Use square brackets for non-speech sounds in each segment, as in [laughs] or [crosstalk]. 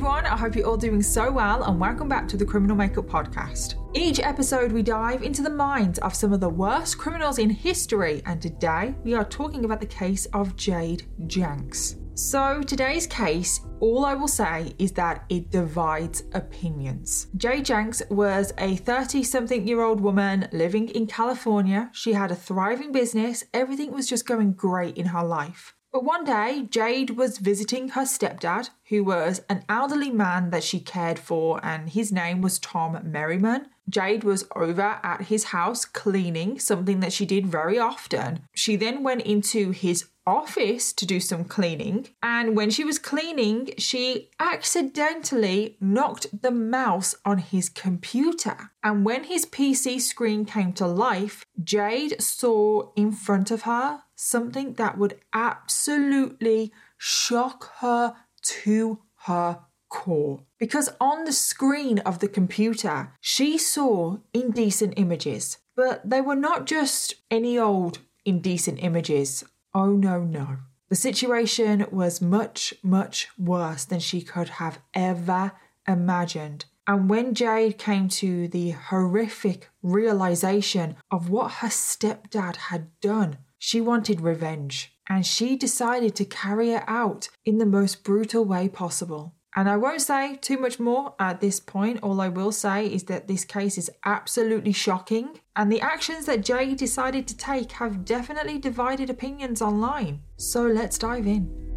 everyone, I hope you're all doing so well, and welcome back to the Criminal Makeup Podcast. Each episode, we dive into the minds of some of the worst criminals in history, and today we are talking about the case of Jade Janks. So, today's case, all I will say is that it divides opinions. Jade Janks was a 30 something year old woman living in California. She had a thriving business, everything was just going great in her life. But one day, Jade was visiting her stepdad, who was an elderly man that she cared for, and his name was Tom Merriman. Jade was over at his house cleaning, something that she did very often. She then went into his office to do some cleaning, and when she was cleaning, she accidentally knocked the mouse on his computer. And when his PC screen came to life, Jade saw in front of her something that would absolutely shock her to her core. Because on the screen of the computer, she saw indecent images, but they were not just any old indecent images. Oh no, no. The situation was much, much worse than she could have ever imagined. And when Jade came to the horrific realization of what her stepdad had done, she wanted revenge, and she decided to carry it out in the most brutal way possible. And I won't say too much more at this point. All I will say is that this case is absolutely shocking, and the actions that Jay decided to take have definitely divided opinions online. So let's dive in.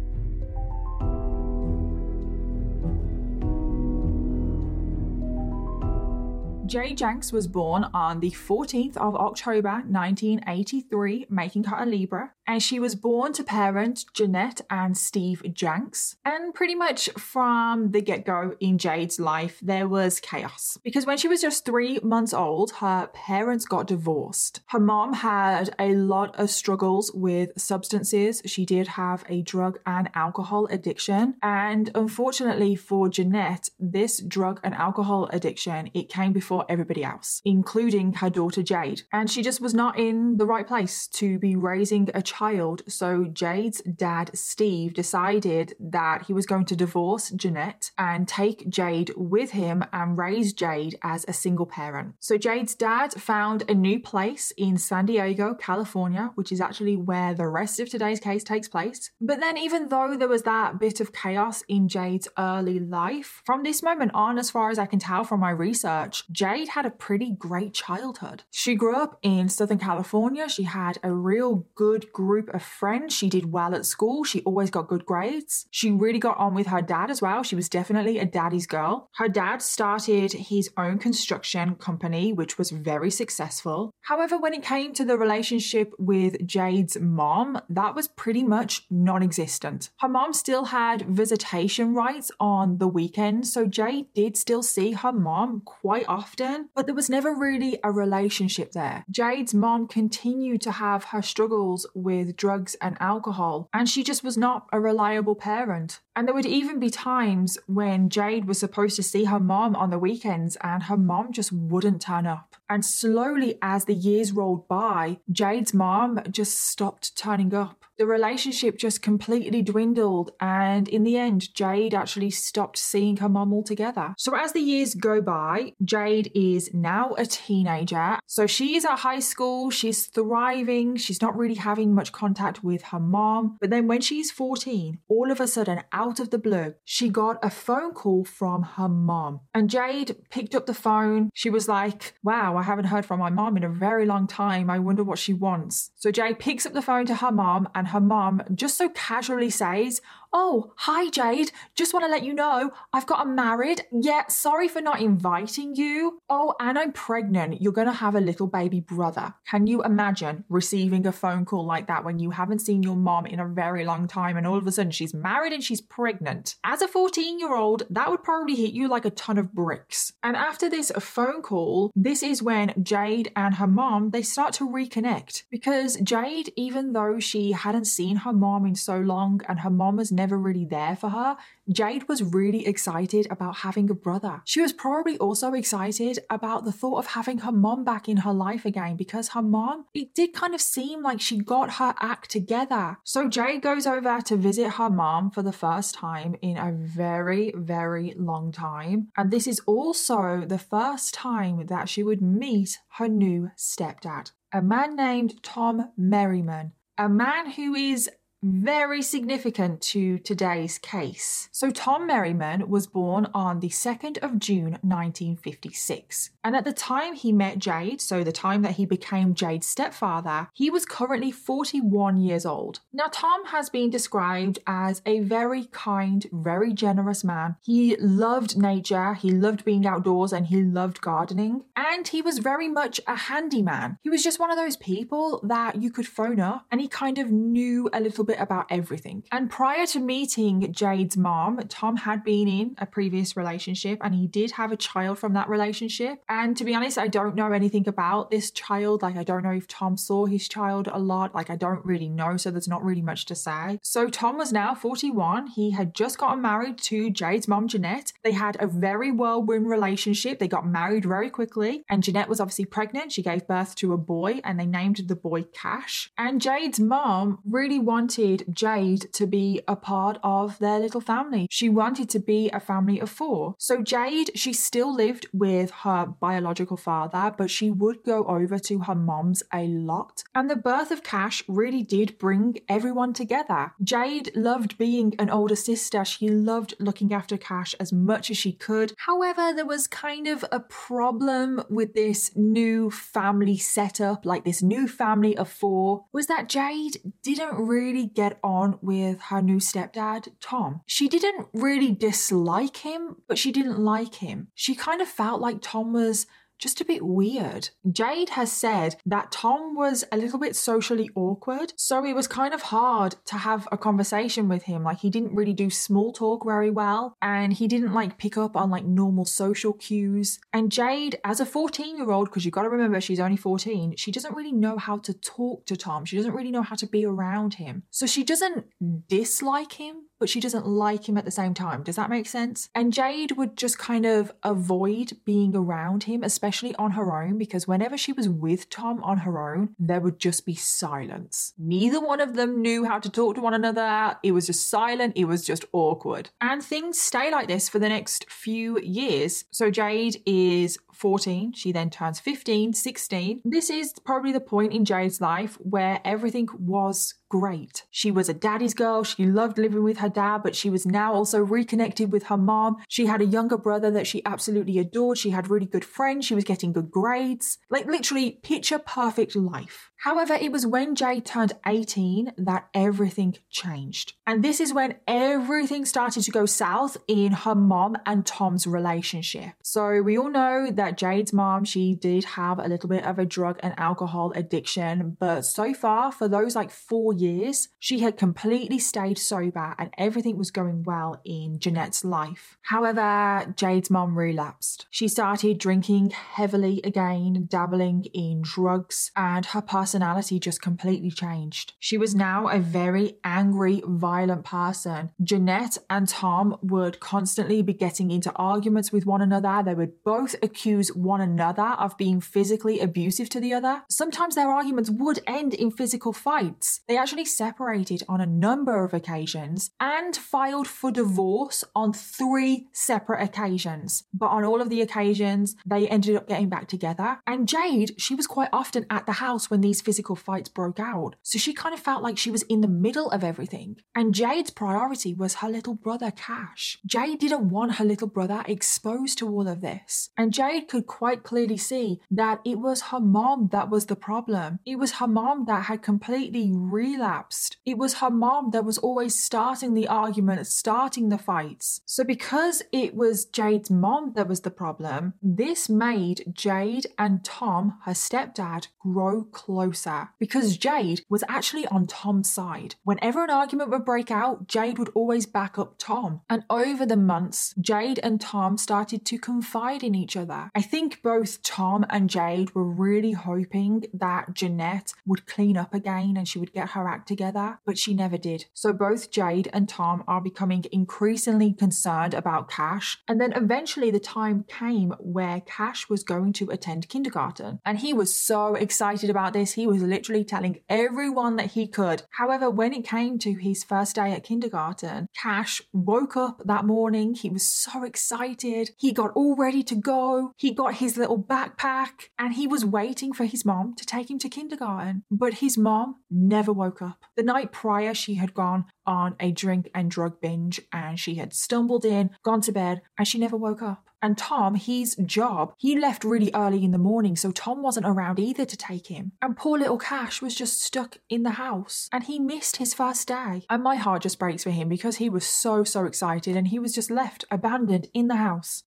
Jade Janks was born on the 14th of October 1983, making her a Libra, and she was born to parents Jeanette and Steve Janks. And pretty much from the get go in Jade's life, there was chaos. Because when she was just three months old, her parents got divorced. Her mom had a lot of struggles with substances. She did have a drug and alcohol addiction. And unfortunately for Jeanette, this drug and alcohol addiction, it came before for everybody else, including her daughter Jade. And she just was not in the right place to be raising a child. So Jade's dad, Steve, decided that he was going to divorce Jeanette and take Jade with him and raise Jade as a single parent. So Jade's dad found a new place in San Diego, California, which is actually where the rest of today's case takes place. But then, even though there was that bit of chaos in Jade's early life, from this moment on, as far as I can tell from my research, Jade had a pretty great childhood. She grew up in Southern California. She had a real good group of friends. She did well at school. She always got good grades. She really got on with her dad as well. She was definitely a daddy's girl. Her dad started his own construction company, which was very successful. However, when it came to the relationship with Jade's mom, that was pretty much non existent. Her mom still had visitation rights on the weekends, so Jade did still see her mom quite often often, but there was never really a relationship there. Jade's mom continued to have her struggles with drugs and alcohol, and she just was not a reliable parent. And there would even be times when Jade was supposed to see her mom on the weekends and her mom just wouldn't turn up. And slowly, as the years rolled by, Jade's mom just stopped turning up. The relationship just completely dwindled, and in the end, Jade actually stopped seeing her mom altogether. So, as the years go by, Jade is now a teenager. So, she is at high school, she's thriving, she's not really having much contact with her mom. But then, when she's 14, all of a sudden, out of the blue, she got a phone call from her mom. And Jade picked up the phone. She was like, Wow, I haven't heard from my mom in a very long time. I wonder what she wants. So, Jade picks up the phone to her mom and and her mom just so casually says, Oh, hi, Jade. Just want to let you know I've gotten married. Yeah, sorry for not inviting you. Oh, and I'm pregnant. You're going to have a little baby brother. Can you imagine receiving a phone call like that when you haven't seen your mom in a very long time and all of a sudden she's married and she's pregnant? As a 14 year old, that would probably hit you like a ton of bricks. And after this phone call, this is when Jade and her mom, they start to reconnect because Jade, even though she hadn't seen her mom in so long and her mom was never never really there for her, Jade was really excited about having a brother. She was probably also excited about the thought of having her mom back in her life again because her mom, it did kind of seem like she got her act together. So Jade goes over to visit her mom for the first time in a very, very long time. And this is also the first time that she would meet her new stepdad, a man named Tom Merriman, a man who is very significant to today's case. So, Tom Merriman was born on the 2nd of June 1956. And at the time he met Jade, so the time that he became Jade's stepfather, he was currently 41 years old. Now, Tom has been described as a very kind, very generous man. He loved nature, he loved being outdoors, and he loved gardening. And he was very much a handyman. He was just one of those people that you could phone up and he kind of knew a little bit bit about everything. And prior to meeting Jade's mom, Tom had been in a previous relationship and he did have a child from that relationship. And to be honest, I don't know anything about this child. Like, I don't know if Tom saw his child a lot. Like, I don't really know. So there's not really much to say. So Tom was now 41. He had just gotten married to Jade's mom, Jeanette. They had a very whirlwind relationship. They got married very quickly. And Jeanette was obviously pregnant. She gave birth to a boy and they named the boy Cash. And Jade's mom really wanted wanted Jade to be a part of their little family. She wanted to be a family of four. So Jade, she still lived with her biological father, but she would go over to her mom's a lot. And the birth of Cash really did bring everyone together. Jade loved being an older sister. She loved looking after Cash as much as she could. However, there was kind of a problem with this new family setup, like this new family of four, was that Jade didn't really get on with her new stepdad, Tom. She didn't really dislike him, but she didn't like him. She kind of felt like Tom was just a bit weird. Jade has said that Tom was a little bit socially awkward, so it was kind of hard to have a conversation with him. Like, he didn't really do small talk very well, and he didn't like pick up on like normal social cues. And Jade, as a 14 year old, because you've got to remember she's only 14, she doesn't really know how to talk to Tom. She doesn't really know how to be around him. So she doesn't dislike him, but she doesn't like him at the same time. Does that make sense? And Jade would just kind of avoid being around him, especially on her own, because whenever she was with Tom on her own, there would just be silence. Neither one of them knew how to talk to one another. It was just silent, it was just awkward. And things stay like this for the next few years. So Jade is 14. She then turns 15, 16. This is probably the point in Jade's life where everything was great. She was a daddy's girl. She loved living with her dad, but she was now also reconnected with her mom. She had a younger brother that she absolutely adored. She had really good friends. She was getting good grades. Like literally picture perfect life. However, it was when Jade turned 18 that everything changed. And this is when everything started to go south in her mom and Tom's relationship. So we all know that Jade's mom, she did have a little bit of a drug and alcohol addiction, but so far, for those like four years, she had completely stayed sober and everything was going well in Jeanette's life. However, Jade's mom relapsed. She started drinking heavily again, dabbling in drugs, and her personality just completely changed. She was now a very angry, violent person. Jeanette and Tom would constantly be getting into arguments with one another. They would both accuse one another of being physically abusive to the other. Sometimes their arguments would end in physical fights. They actually separated on a number of occasions and filed for divorce on three separate occasions. But on all of the occasions, they ended up getting back together. And Jade, she was quite often at the house when these physical fights broke out. So she kind of felt like she was in the middle of everything. And Jade's priority was her little brother, Cash. Jade didn't want her little brother exposed to all of this. And Jade could quite clearly see that it was her mom that was the problem. It was her mom that had completely relapsed. It was her mom that was always starting the argument, starting the fights. So because it was Jade's mom that was the problem, this made Jade and Tom, her stepdad, grow closer because Jade was actually on Tom's side. Whenever an argument would break out, Jade would always back up Tom. And over the months, Jade and Tom started to confide in each other. I think both Tom and Jade were really hoping that Jeanette would clean up again and she would get her act together, but she never did. So both Jade and Tom are becoming increasingly concerned about Cash. And then eventually the time came where Cash was going to attend kindergarten. And he was so excited about this. He was literally telling everyone that he could. However, when it came to his first day at kindergarten, Cash woke up that morning. He was so excited. He got all ready to go. He got his little backpack and he was waiting for his mom to take him to kindergarten. But his mom never woke up. The night prior, she had gone on a drink and drug binge and she had stumbled in, gone to bed, and she never woke up. And Tom, his job, he left really early in the morning, so Tom wasn't around either to take him. And poor little Cash was just stuck in the house and he missed his first day. And my heart just breaks for him because he was so, so excited and he was just left abandoned in the house.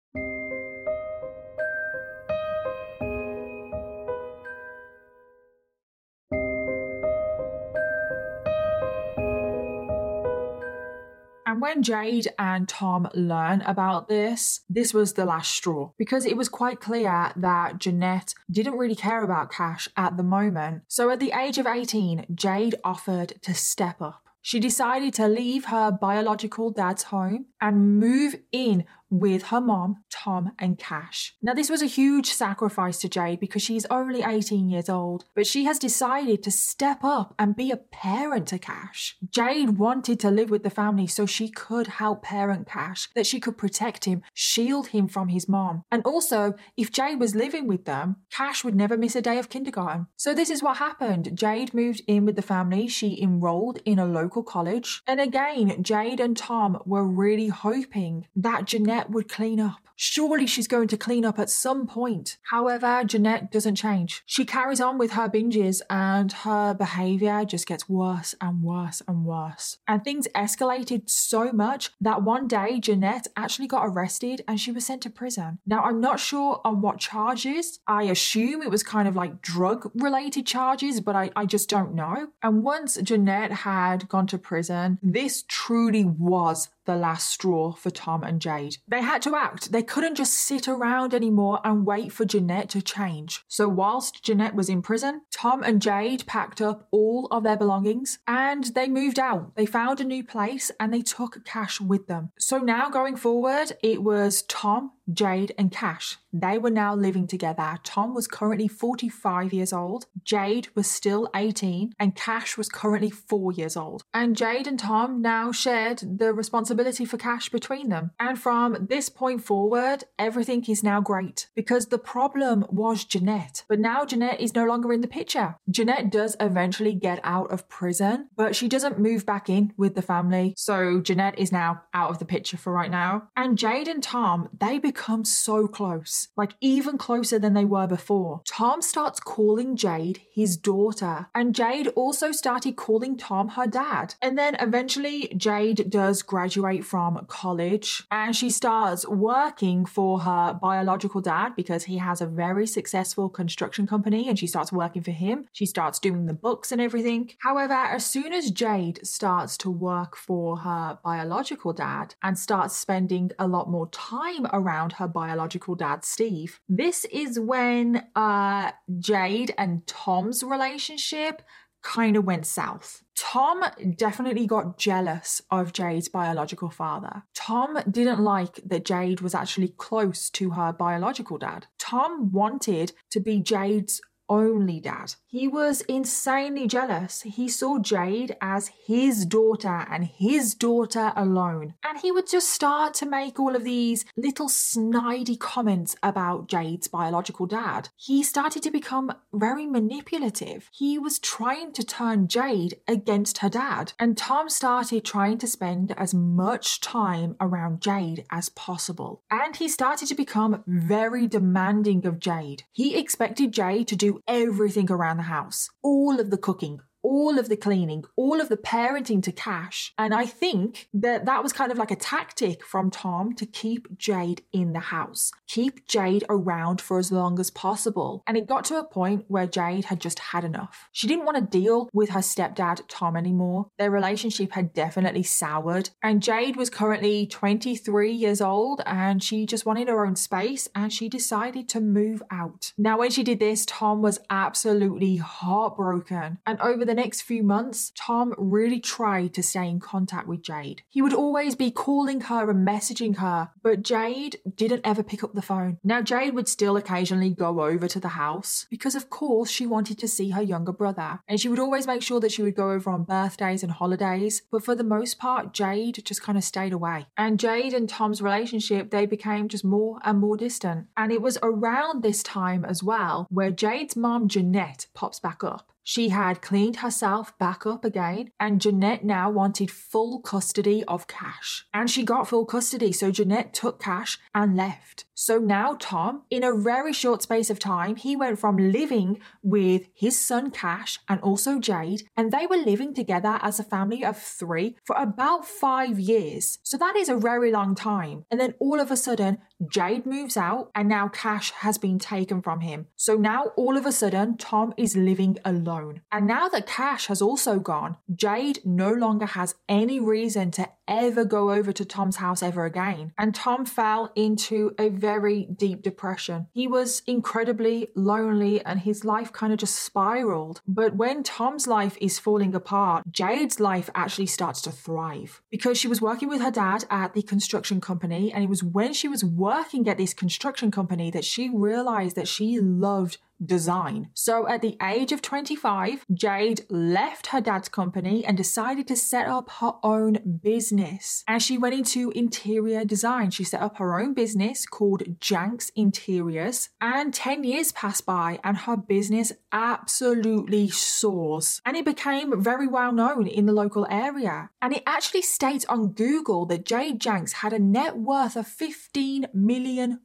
When Jade and Tom learn about this, this was the last straw because it was quite clear that Jeanette didn't really care about Cash at the moment. So at the age of 18, Jade offered to step up. She decided to leave her biological dad's home and move in with her mom, Tom, and Cash. Now, this was a huge sacrifice to Jade because she's only 18 years old, but she has decided to step up and be a parent to Cash. Jade wanted to live with the family so she could help parent Cash, that she could protect him, shield him from his mom. And also, if Jade was living with them, Cash would never miss a day of kindergarten. So, this is what happened. Jade moved in with the family, she enrolled in a local college, and again, Jade and Tom were really hoping that Jeanette Jeanette would clean up. Surely she's going to clean up at some point. However, Jeanette doesn't change. She carries on with her binges and her behavior just gets worse and worse and worse. And things escalated so much that one day Jeanette actually got arrested and she was sent to prison. Now, I'm not sure on what charges. I assume it was kind of like drug related charges, but I, I just don't know. And once Jeanette had gone to prison, this truly was the last straw for Tom and Jade. They had to act. They couldn't just sit around anymore and wait for Jeanette to change. So, whilst Jeanette was in prison, Tom and Jade packed up all of their belongings and they moved out. They found a new place and they took Cash with them. So, now going forward, it was Tom, Jade, and Cash. They were now living together. Tom was currently 45 years old, Jade was still 18, and Cash was currently 4 years old. And Jade and Tom now shared the responsibility for Cash between them. And from this point forward, everything is now great because the problem was Jeanette. But now Jeanette is no longer in the picture. Jeanette does eventually get out of prison, but she doesn't move back in with the family. So Jeanette is now out of the picture for right now. And Jade and Tom, they become so close, like even closer than they were before. Tom starts calling Jade his daughter, and Jade also started calling Tom her dad. And then eventually, Jade does graduate from college and she starts working for her biological dad because he has a very successful construction company and she starts working for him. She starts doing the books and everything. However, as soon as Jade starts to work for her biological dad and starts spending a lot more time around her biological dad, Steve, this is when uh, Jade and Tom's relationship kind of went south. Tom definitely got jealous of Jade's biological father. Tom didn't like that Jade was actually close to her biological dad. Tom wanted to be Jade's only dad. He was insanely jealous. He saw Jade as his daughter and his daughter alone. And he would just start to make all of these little snidey comments about Jade's biological dad. He started to become very manipulative. He was trying to turn Jade against her dad. And Tom started trying to spend as much time around Jade as possible. And he started to become very demanding of Jade. He expected Jade to do everything around the house, all of the cooking, all of the cleaning, all of the parenting to Cash. And I think that that was kind of like a tactic from Tom to keep Jade in the house, keep Jade around for as long as possible. And it got to a point where Jade had just had enough. She didn't want to deal with her stepdad, Tom, anymore. Their relationship had definitely soured. And Jade was currently 23 years old and she just wanted her own space and she decided to move out. Now, when she did this, Tom was absolutely heartbroken. And over the next few months, Tom really tried to stay in contact with Jade. He would always be calling her and messaging her, but Jade didn't ever pick up the phone. Now, Jade would still occasionally go over to the house because, of course, she wanted to see her younger brother. And she would always make sure that she would go over on birthdays and holidays. But for the most part, Jade just kind of stayed away. And Jade and Tom's relationship, they became just more and more distant. And it was around this time as well where Jade's mom, Jeanette, pops back up. She had cleaned herself back up again, and Jeanette now wanted full custody of Cash. And she got full custody, so Jeanette took Cash and left. So now Tom, in a very short space of time, he went from living with his son Cash and also Jade, and they were living together as a family of three for about five years. So that is a very long time. And then all of a sudden, Jade moves out, and now Cash has been taken from him. So now all of a sudden, Tom is living alone. And now that Cash has also gone, Jade no longer has any reason to ever go over to Tom's house ever again. And Tom fell into a very deep depression. He was incredibly lonely and his life kind of just spiraled. But when Tom's life is falling apart, Jade's life actually starts to thrive because she was working with her dad at the construction company. And it was when she was working at this construction company that she realized that she loved design. So at the age of 25, Jade left her dad's company and decided to set up her own business. And she went into interior design. She set up her own business called Janks Interiors. And 10 years passed by and her business absolutely soars. And it became very well known in the local area. And it actually states on Google that Jade Janks had a net worth of $15 million.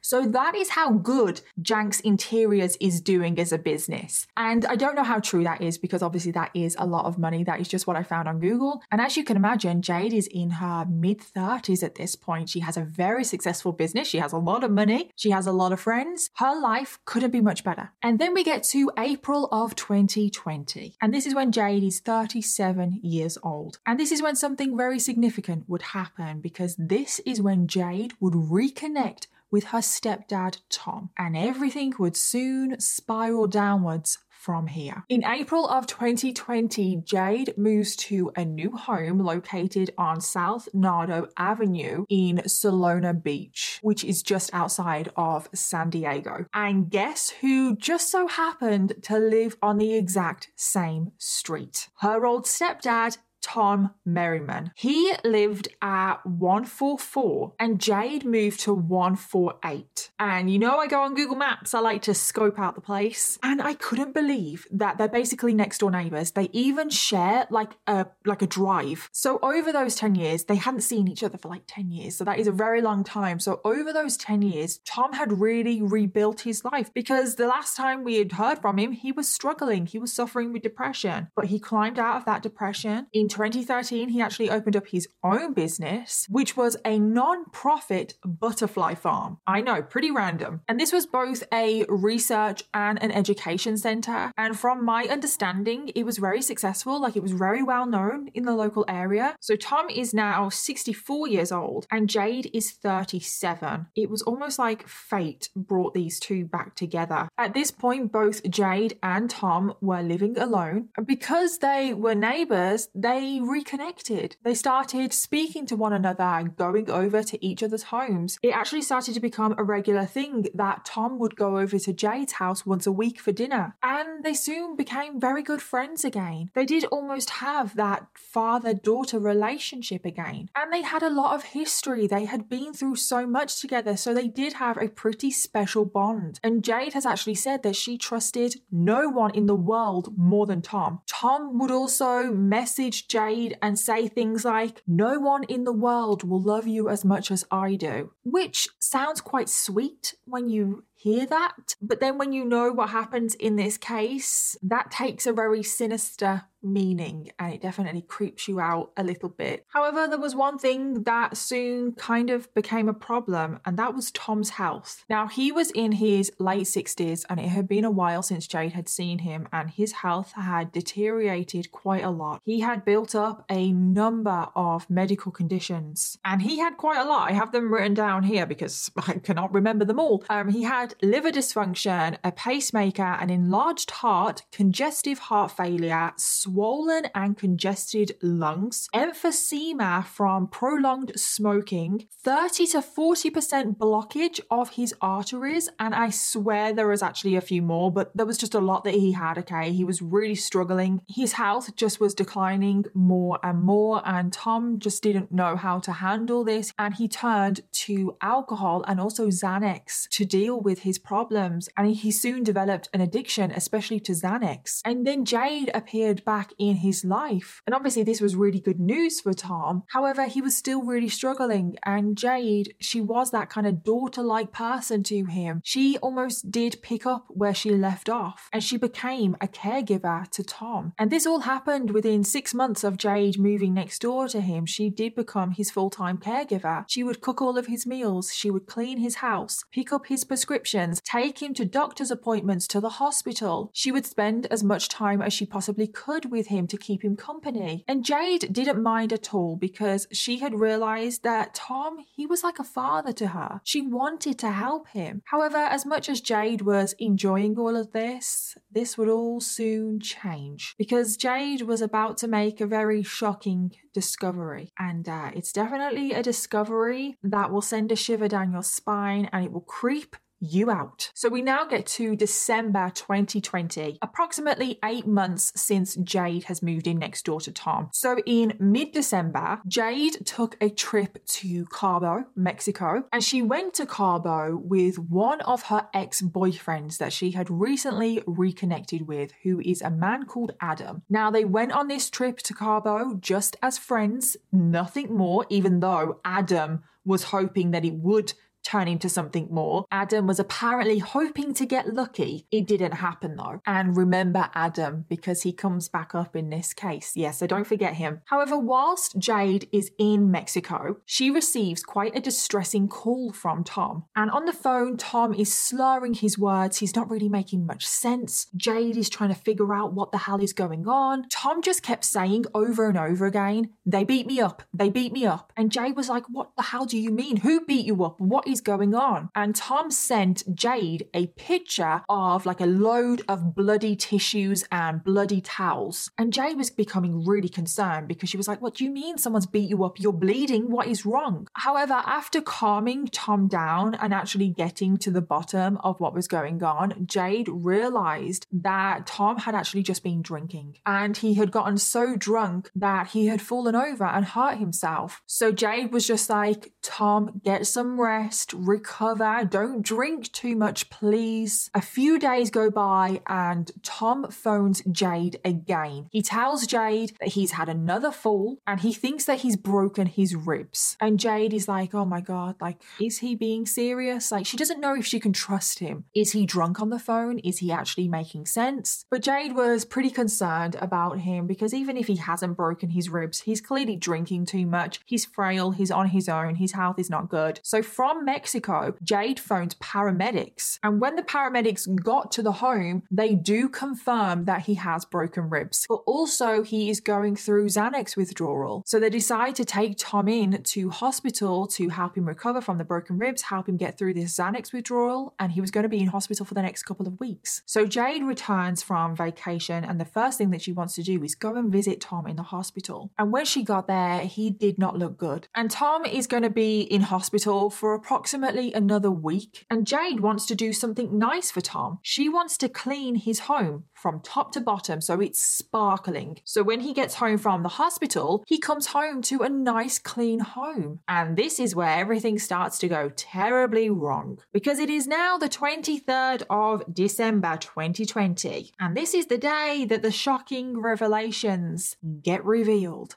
So that is how good Janks Interiors Interiors is doing as a business. And I don't know how true that is because obviously that is a lot of money. That is just what I found on Google. And as you can imagine, Jade is in her mid 30s at this point. She has a very successful business. She has a lot of money. She has a lot of friends. Her life couldn't be much better. And then we get to April of 2020. And this is when Jade is 37 years old. And this is when something very significant would happen because this is when Jade would reconnect with her stepdad Tom, and everything would soon spiral downwards from here. In April of 2020, Jade moves to a new home located on South Nardo Avenue in Solana Beach, which is just outside of San Diego. And guess who just so happened to live on the exact same street? Her old stepdad, Tom Merriman. He lived at 144 and Jade moved to 148. And you know, I go on Google Maps, I like to scope out the place. And I couldn't believe that they're basically next door neighbors. They even share like a like a drive. So over those 10 years, they hadn't seen each other for like 10 years. So that is a very long time. So over those 10 years, Tom had really rebuilt his life because the last time we had heard from him, he was struggling. He was suffering with depression. But he climbed out of that depression in 2013, he actually opened up his own business, which was a non-profit butterfly farm. I know, pretty random. And this was both a research and an education center. And from my understanding, it was very successful. Like it was very well known in the local area. So Tom is now 64 years old and Jade is 37. It was almost like fate brought these two back together. At this point, both Jade and Tom were living alone. Because they were neighbors, they they reconnected. They started speaking to one another and going over to each other's homes. It actually started to become a regular thing that Tom would go over to Jade's house once a week for dinner. And they soon became very good friends again. They did almost have that father daughter relationship again. And they had a lot of history. They had been through so much together. So they did have a pretty special bond. And Jade has actually said that she trusted no one in the world more than Tom. Tom would also message Jade and say things like, No one in the world will love you as much as I do, which sounds quite sweet when you hear that. But then when you know what happens in this case, that takes a very sinister meaning and it definitely creeps you out a little bit. However, there was one thing that soon kind of became a problem, and that was Tom's health. Now, he was in his late 60s and it had been a while since Jade had seen him, and his health had deteriorated quite a lot. He had built up a number of medical conditions and he had quite a lot. I have them written down here because [laughs] I cannot remember them all. Um, he had liver dysfunction, a pacemaker, an enlarged heart, congestive heart failure, swollen and congested lungs, emphysema from prolonged smoking, 30 to 40% blockage of his arteries, and I swear there was actually a few more, but there was just a lot that he had, okay? He was really struggling. His health just was declining more and more, and Tom just didn't know how to handle this, and he turned to alcohol and also Xanax to deal with his problems, and he soon developed an addiction, especially to Xanax. And then Jade appeared back in his life. And obviously, this was really good news for Tom. However, he was still really struggling. And Jade, she was that kind of daughter like person to him. She almost did pick up where she left off and she became a caregiver to Tom. And this all happened within six months of Jade moving next door to him. She did become his full time caregiver. She would cook all of his meals, she would clean his house, pick up his prescriptions, take him to doctor's appointments to the hospital. She would spend as much time as she possibly could with him to keep him company. And Jade didn't mind at all because she had realized that Tom, he was like a father to her. She wanted to help him. However, as much as Jade was enjoying all of this, this would all soon change because Jade was about to make a very shocking discovery. And uh, it's definitely a discovery that will send a shiver down your spine and it will creep you out. So we now get to December 2020, approximately eight months since Jade has moved in next door to Tom. So in mid December, Jade took a trip to Cabo, Mexico, and she went to Cabo with one of her ex boyfriends that she had recently reconnected with, who is a man called Adam. Now they went on this trip to Cabo just as friends, nothing more, even though Adam was hoping that it would turn into something more. Adam was apparently hoping to get lucky. It didn't happen though. And remember Adam because he comes back up in this case. Yes, yeah, so don't forget him. However, whilst Jade is in Mexico, she receives quite a distressing call from Tom. And on the phone, Tom is slurring his words. He's not really making much sense. Jade is trying to figure out what the hell is going on. Tom just kept saying over and over again, they beat me up. They beat me up. And Jade was like, what the hell do you mean? Who beat you up? What is is going on? And Tom sent Jade a picture of like a load of bloody tissues and bloody towels. And Jade was becoming really concerned because she was like, What do you mean someone's beat you up? You're bleeding. What is wrong? However, after calming Tom down and actually getting to the bottom of what was going on, Jade realized that Tom had actually just been drinking and he had gotten so drunk that he had fallen over and hurt himself. So Jade was just like, Tom, get some rest rest, recover, don't drink too much, please. A few days go by and Tom phones Jade again. He tells Jade that he's had another fall and he thinks that he's broken his ribs. And Jade is like, oh my God, like, is he being serious? Like, she doesn't know if she can trust him. Is he drunk on the phone? Is he actually making sense? But Jade was pretty concerned about him because even if he hasn't broken his ribs, he's clearly drinking too much. He's frail, he's on his own, his health is not good. So from Mexico, Jade phoned paramedics. And when the paramedics got to the home, they do confirm that he has broken ribs, but also he is going through Xanax withdrawal. So they decide to take Tom in to hospital to help him recover from the broken ribs, help him get through this Xanax withdrawal, and he was going to be in hospital for the next couple of weeks. So Jade returns from vacation, and the first thing that she wants to do is go and visit Tom in the hospital. And when she got there, he did not look good. And Tom is going to be in hospital for approximately approximately another week, and Jade wants to do something nice for Tom. She wants to clean his home from top to bottom so it's sparkling. So when he gets home from the hospital, he comes home to a nice clean home. And this is where everything starts to go terribly wrong because it is now the 23rd of December 2020. And this is the day that the shocking revelations get revealed.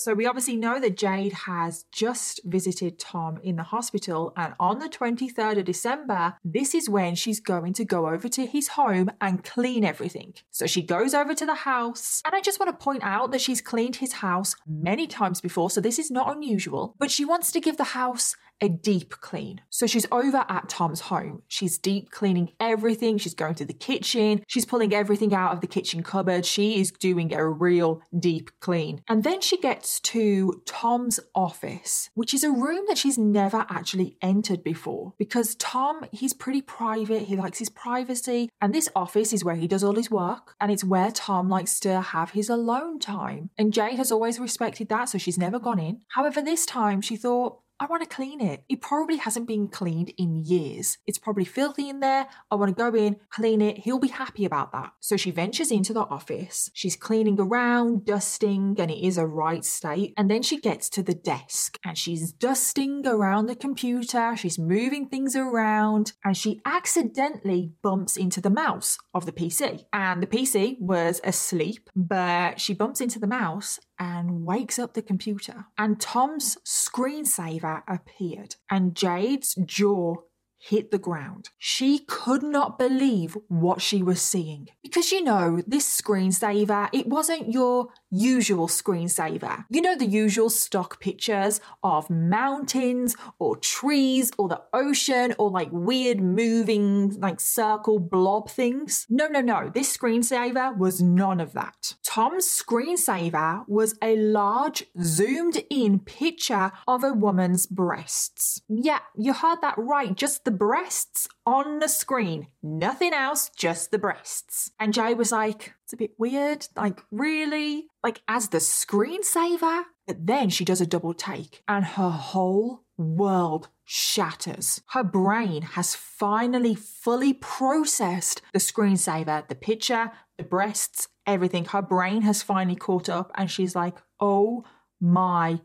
So we obviously know that Jade has just visited Tom in the hospital, and on the 23rd of December, this is when she's going to go over to his home and clean everything. So she goes over to the house, and I just want to point out that she's cleaned his house many times before, so this is not unusual, but she wants to give the house a deep clean. So she's over at Tom's home. She's deep cleaning everything. She's going to the kitchen. She's pulling everything out of the kitchen cupboard. She is doing a real deep clean. And then she gets to Tom's office, which is a room that she's never actually entered before because Tom, he's pretty private. He likes his privacy. And this office is where he does all his work. And it's where Tom likes to have his alone time. And Jade has always respected that. So she's never gone in. However, this time she thought, I want to clean it. It probably hasn't been cleaned in years. It's probably filthy in there. I want to go in, clean it. He'll be happy about that. So she ventures into the office. She's cleaning around, dusting, and it is a right state. And then she gets to the desk and she's dusting around the computer. She's moving things around and she accidentally bumps into the mouse of the PC. And the PC was asleep, but she bumps into the mouse and wakes up the computer. And Tom's screensaver appeared, and Jade's jaw hit the ground. She could not believe what she was seeing. Because you know, this screensaver, it wasn't your usual screensaver. You know, the usual stock pictures of mountains or trees or the ocean or like weird moving, like circle blob things. No, no, no. This screensaver was none of that. Tom's screensaver was a large, zoomed in picture of a woman's breasts. Yeah, you heard that right. Just the breasts on the screen. Nothing else, just the breasts. And Jay was like, it's a bit weird. Like, really? Like, as the screensaver? But then she does a double take and her whole world shatters. Her brain has finally fully processed the screensaver, the picture, the breasts, everything. Her brain has finally caught up and she's like, oh my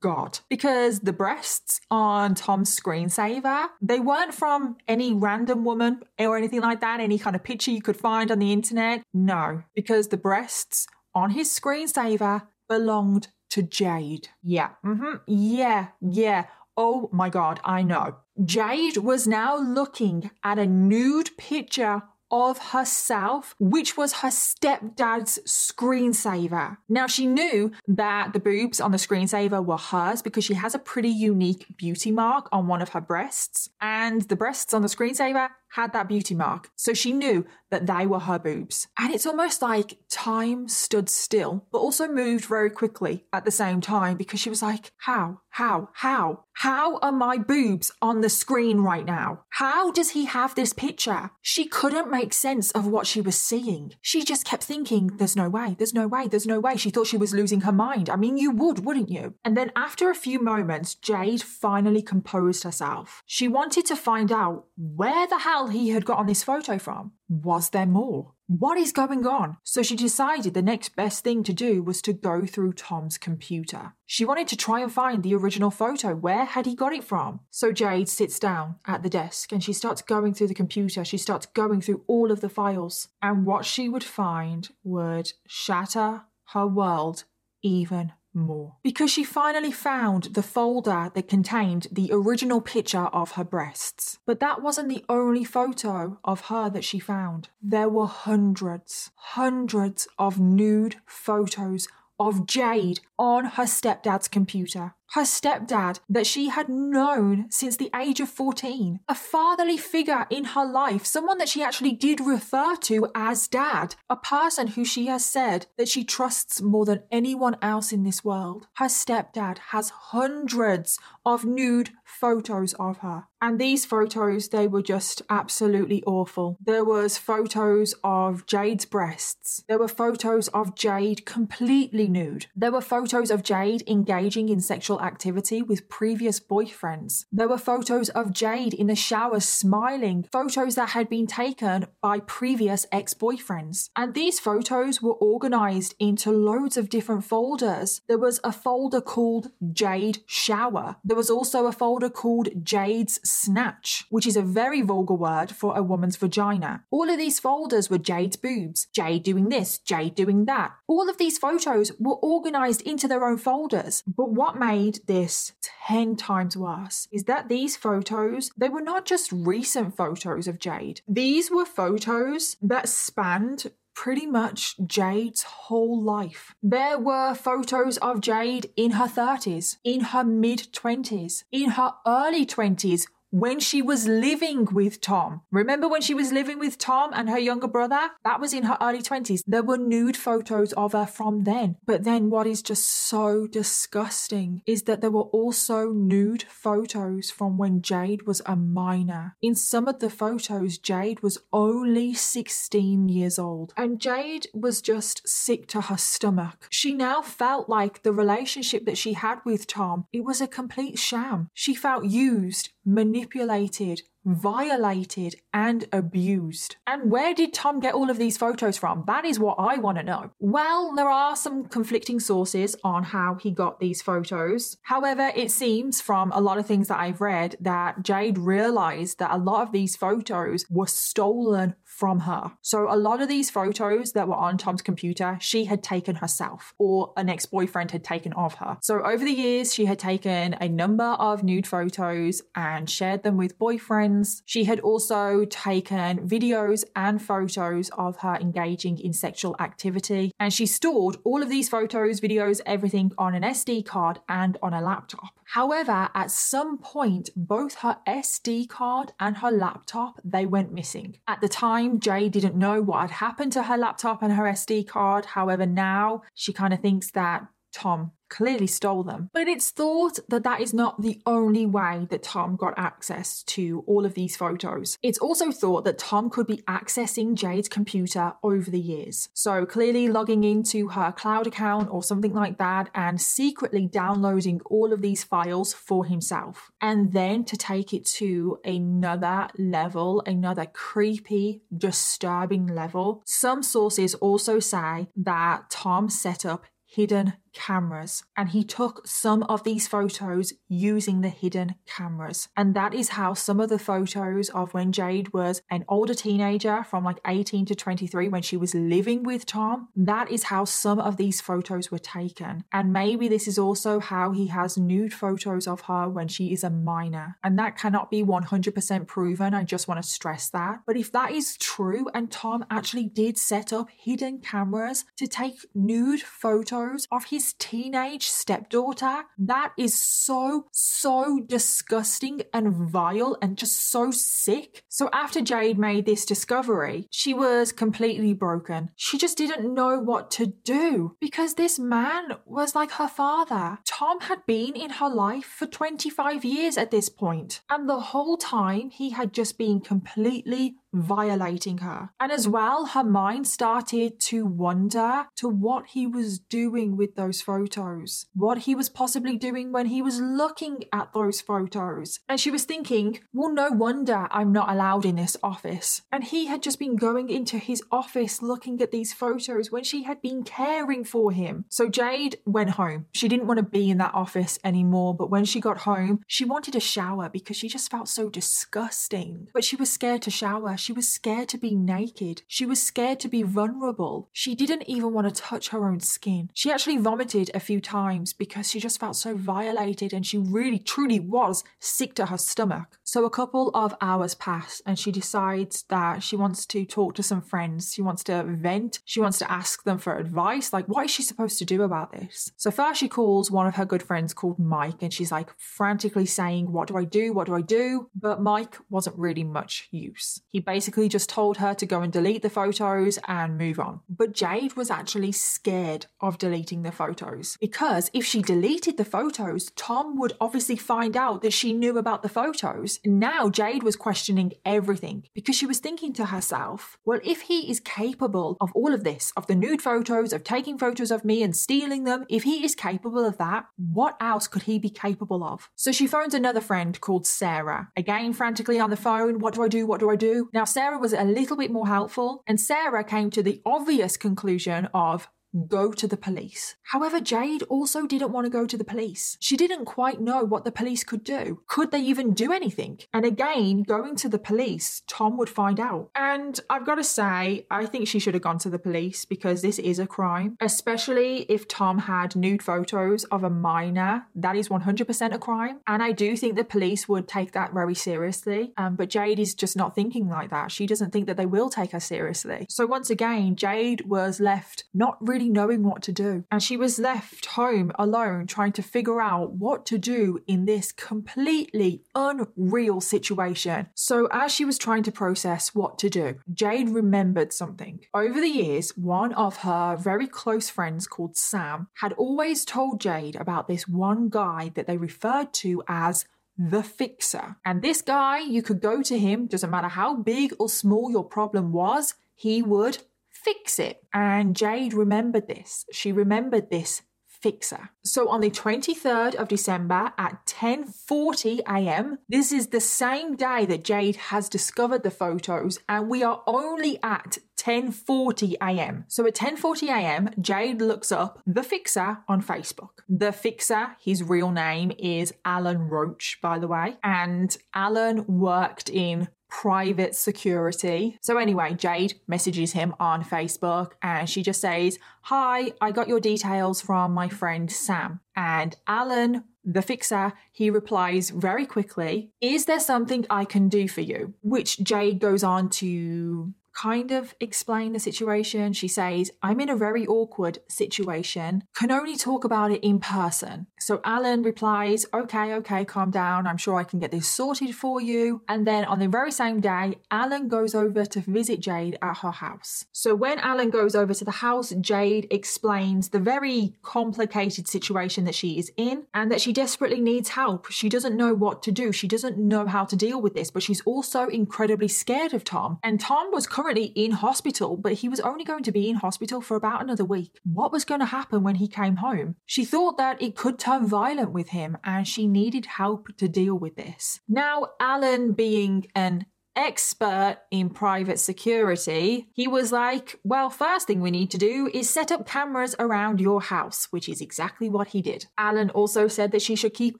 God. Because the breasts on Tom's screensaver, they weren't from any random woman or anything like that, any kind of picture you could find on the internet. No, because the breasts on his screensaver belonged to Jade. Yeah. Mm-hmm. Yeah. Yeah. Oh my God, I know. Jade was now looking at a nude picture of herself, which was her stepdad's screensaver. Now, she knew that the boobs on the screensaver were hers because she has a pretty unique beauty mark on one of her breasts, and the breasts on the screensaver had that beauty mark. So she knew that they were her boobs. And it's almost like time stood still, but also moved very quickly at the same time because she was like, How? How? How? How are my boobs on the screen right now? How does he have this picture? She couldn't make sense of what she was seeing. She just kept thinking, There's no way, there's no way, there's no way. She thought she was losing her mind. I mean, you would, wouldn't you? And then after a few moments, Jade finally composed herself. She wanted to find out where the hell he had gotten this photo from. Was there more? What is going on? So she decided the next best thing to do was to go through Tom's computer. She wanted to try and find the original photo. Where had he got it from? So Jade sits down at the desk and she starts going through the computer. She starts going through all of the files. And what she would find would shatter her world even more. Because she finally found the folder that contained the original picture of her breasts. But that wasn't the only photo of her that she found. There were hundreds, hundreds of nude photos of Jade on her stepdad's computer. Her stepdad, that she had known since the age of 14. A fatherly figure in her life, someone that she actually did refer to as dad. A person who she has said that she trusts more than anyone else in this world. Her stepdad has hundreds of nude photos of her. And these photos, they were just absolutely awful. There was photos of Jade's breasts. There were photos of Jade completely nude. There were photos of Jade engaging in sexual sexual activity with previous boyfriends. There were photos of Jade in the shower smiling, photos that had been taken by previous ex boyfriends. And these photos were organized into loads of different folders. There was a folder called Jade Shower. There was also a folder called Jade's Snatch, which is a very vulgar word for a woman's vagina. All of these folders were Jade's boobs, Jade doing this, Jade doing that. All of these photos were organized into their own folders. But what made this 10 times worse is that these photos, they were not just recent photos of Jade. These were photos that spanned pretty much Jade's whole life. There were photos of Jade in her 30s, in her mid 20s, in her early 20s when she was living with Tom. Remember when she was living with Tom and her younger brother? That was in her early 20s. There were nude photos of her from then. But then what is just so disgusting is that there were also nude photos from when Jade was a minor. In some of the photos, Jade was only 16 years old. And Jade was just sick to her stomach. She now felt like the relationship that she had with Tom, it was a complete sham. She felt used, manipulated, violated, and abused. And where did Tom get all of these photos from? That is what I want to know. Well, there are some conflicting sources on how he got these photos. However, it seems from a lot of things that I've read that Jade realized that a lot of these photos were stolen from her. So a lot of these photos that were on Tom's computer, she had taken herself or an ex boyfriend had taken of her. So over the years, she had taken a number of nude photos and shared them with boyfriends. She had also taken videos and photos of her engaging in sexual activity. And she stored all of these photos, videos, everything on an SD card and on a laptop. However, at some point, both her SD card and her laptop, they went missing. At the time, Jade didn't know what had happened to her laptop and her SD card. However, now she kind of thinks that Tom clearly stole them. But it's thought that that is not the only way that Tom got access to all of these photos. It's also thought that Tom could be accessing Jade's computer over the years. So clearly logging into her cloud account or something like that and secretly downloading all of these files for himself. And then to take it to another level, another creepy, disturbing level. Some sources also say that Tom set up hidden cameras and he took some of these photos using the hidden cameras. And that is how some of the photos of when Jade was an older teenager from like 18 to 23 when she was living with Tom, that is how some of these photos were taken. And maybe this is also how he has nude photos of her when she is a minor. And that cannot be 100% proven. I just want to stress that. But if that is true and Tom actually did set up hidden cameras to take nude photos of teenage stepdaughter. That is so, so disgusting and vile and just so sick. So after Jade made this discovery, she was completely broken. She just didn't know what to do because this man was like her father. Tom had been in her life for 25 years at this point, and the whole time he had just been completely violating her. And as well, her mind started to wonder to what he was doing with those photos, what he was possibly doing when he was looking at those photos. And she was thinking, well, no wonder I'm not allowed in this office. And he had just been going into his office looking at these photos when she had been caring for him. So Jade went home. She didn't want to be in that office anymore, but when she got home, she wanted a shower because she just felt so disgusting. But she was scared to shower. She was scared to be naked. She was scared to be vulnerable. She didn't even want to touch her own skin. She actually vomited a few times because she just felt so violated and she really truly was sick to her stomach. So a couple of hours pass and she decides that she wants to talk to some friends. She wants to vent. She wants to ask them for advice. Like, what is she supposed to do about this? So first she calls one of her good friends called Mike and she's like frantically saying, What do I do? What do I do? But Mike wasn't really much use. He basically just told her to go and delete the photos and move on. But Jade was actually scared of deleting the photos because if she deleted the photos, Tom would obviously find out that she knew about the photos. Now Jade was questioning everything because she was thinking to herself, well, if he is capable of all of this, of the nude photos, of taking photos of me and stealing them, if he is capable of that, what else could he be capable of? So she phones another friend called Sarah. Again, frantically on the phone, what do I do? What do I do? Now, Sarah was a little bit more helpful, and Sarah came to the obvious conclusion of go to the police. However, Jade also didn't want to go to the police. She didn't quite know what the police could do. Could they even do anything? And again, going to the police, Tom would find out. And I've got to say, I think she should have gone to the police because this is a crime, especially if Tom had nude photos of a minor. That is 100% a crime. And I do think the police would take that very seriously. Um, but Jade is just not thinking like that. She doesn't think that they will take her seriously. So once again, Jade was left not really really knowing what to do. And she was left home alone trying to figure out what to do in this completely unreal situation. So, as she was trying to process what to do, Jade remembered something. Over the years, one of her very close friends called Sam had always told Jade about this one guy that they referred to as the fixer. And this guy, you could go to him, doesn't matter how big or small your problem was, he would fix it. And Jade remembered this. She remembered this fixer. So on the 23rd of December at 10:40 a.m., this is the same day that Jade has discovered the photos and we are only at 10:40 a.m. So at 10:40 a.m., Jade looks up the fixer on Facebook. The fixer, his real name is Alan Roach by the way, and Alan worked in private security. So, anyway, Jade messages him on Facebook and she just says, Hi, I got your details from my friend Sam. And Alan, the fixer, he replies very quickly, Is there something I can do for you? Which Jade goes on to kind of explain the situation. She says, I'm in a very awkward situation, can only talk about it in person. So Alan replies, Okay, okay, calm down. I'm sure I can get this sorted for you. And then on the very same day, Alan goes over to visit Jade at her house. So when Alan goes over to the house, Jade explains the very complicated situation that she is in and that she desperately needs help. She doesn't know what to do, she doesn't know how to deal with this, but she's also incredibly scared of Tom. And Tom was currently currently in hospital, but he was only going to be in hospital for about another week. What was going to happen when he came home? She thought that it could turn violent with him and she needed help to deal with this. Now, Alan, being an expert in private security, he was like, Well, first thing we need to do is set up cameras around your house, which is exactly what he did. Alan also said that she should keep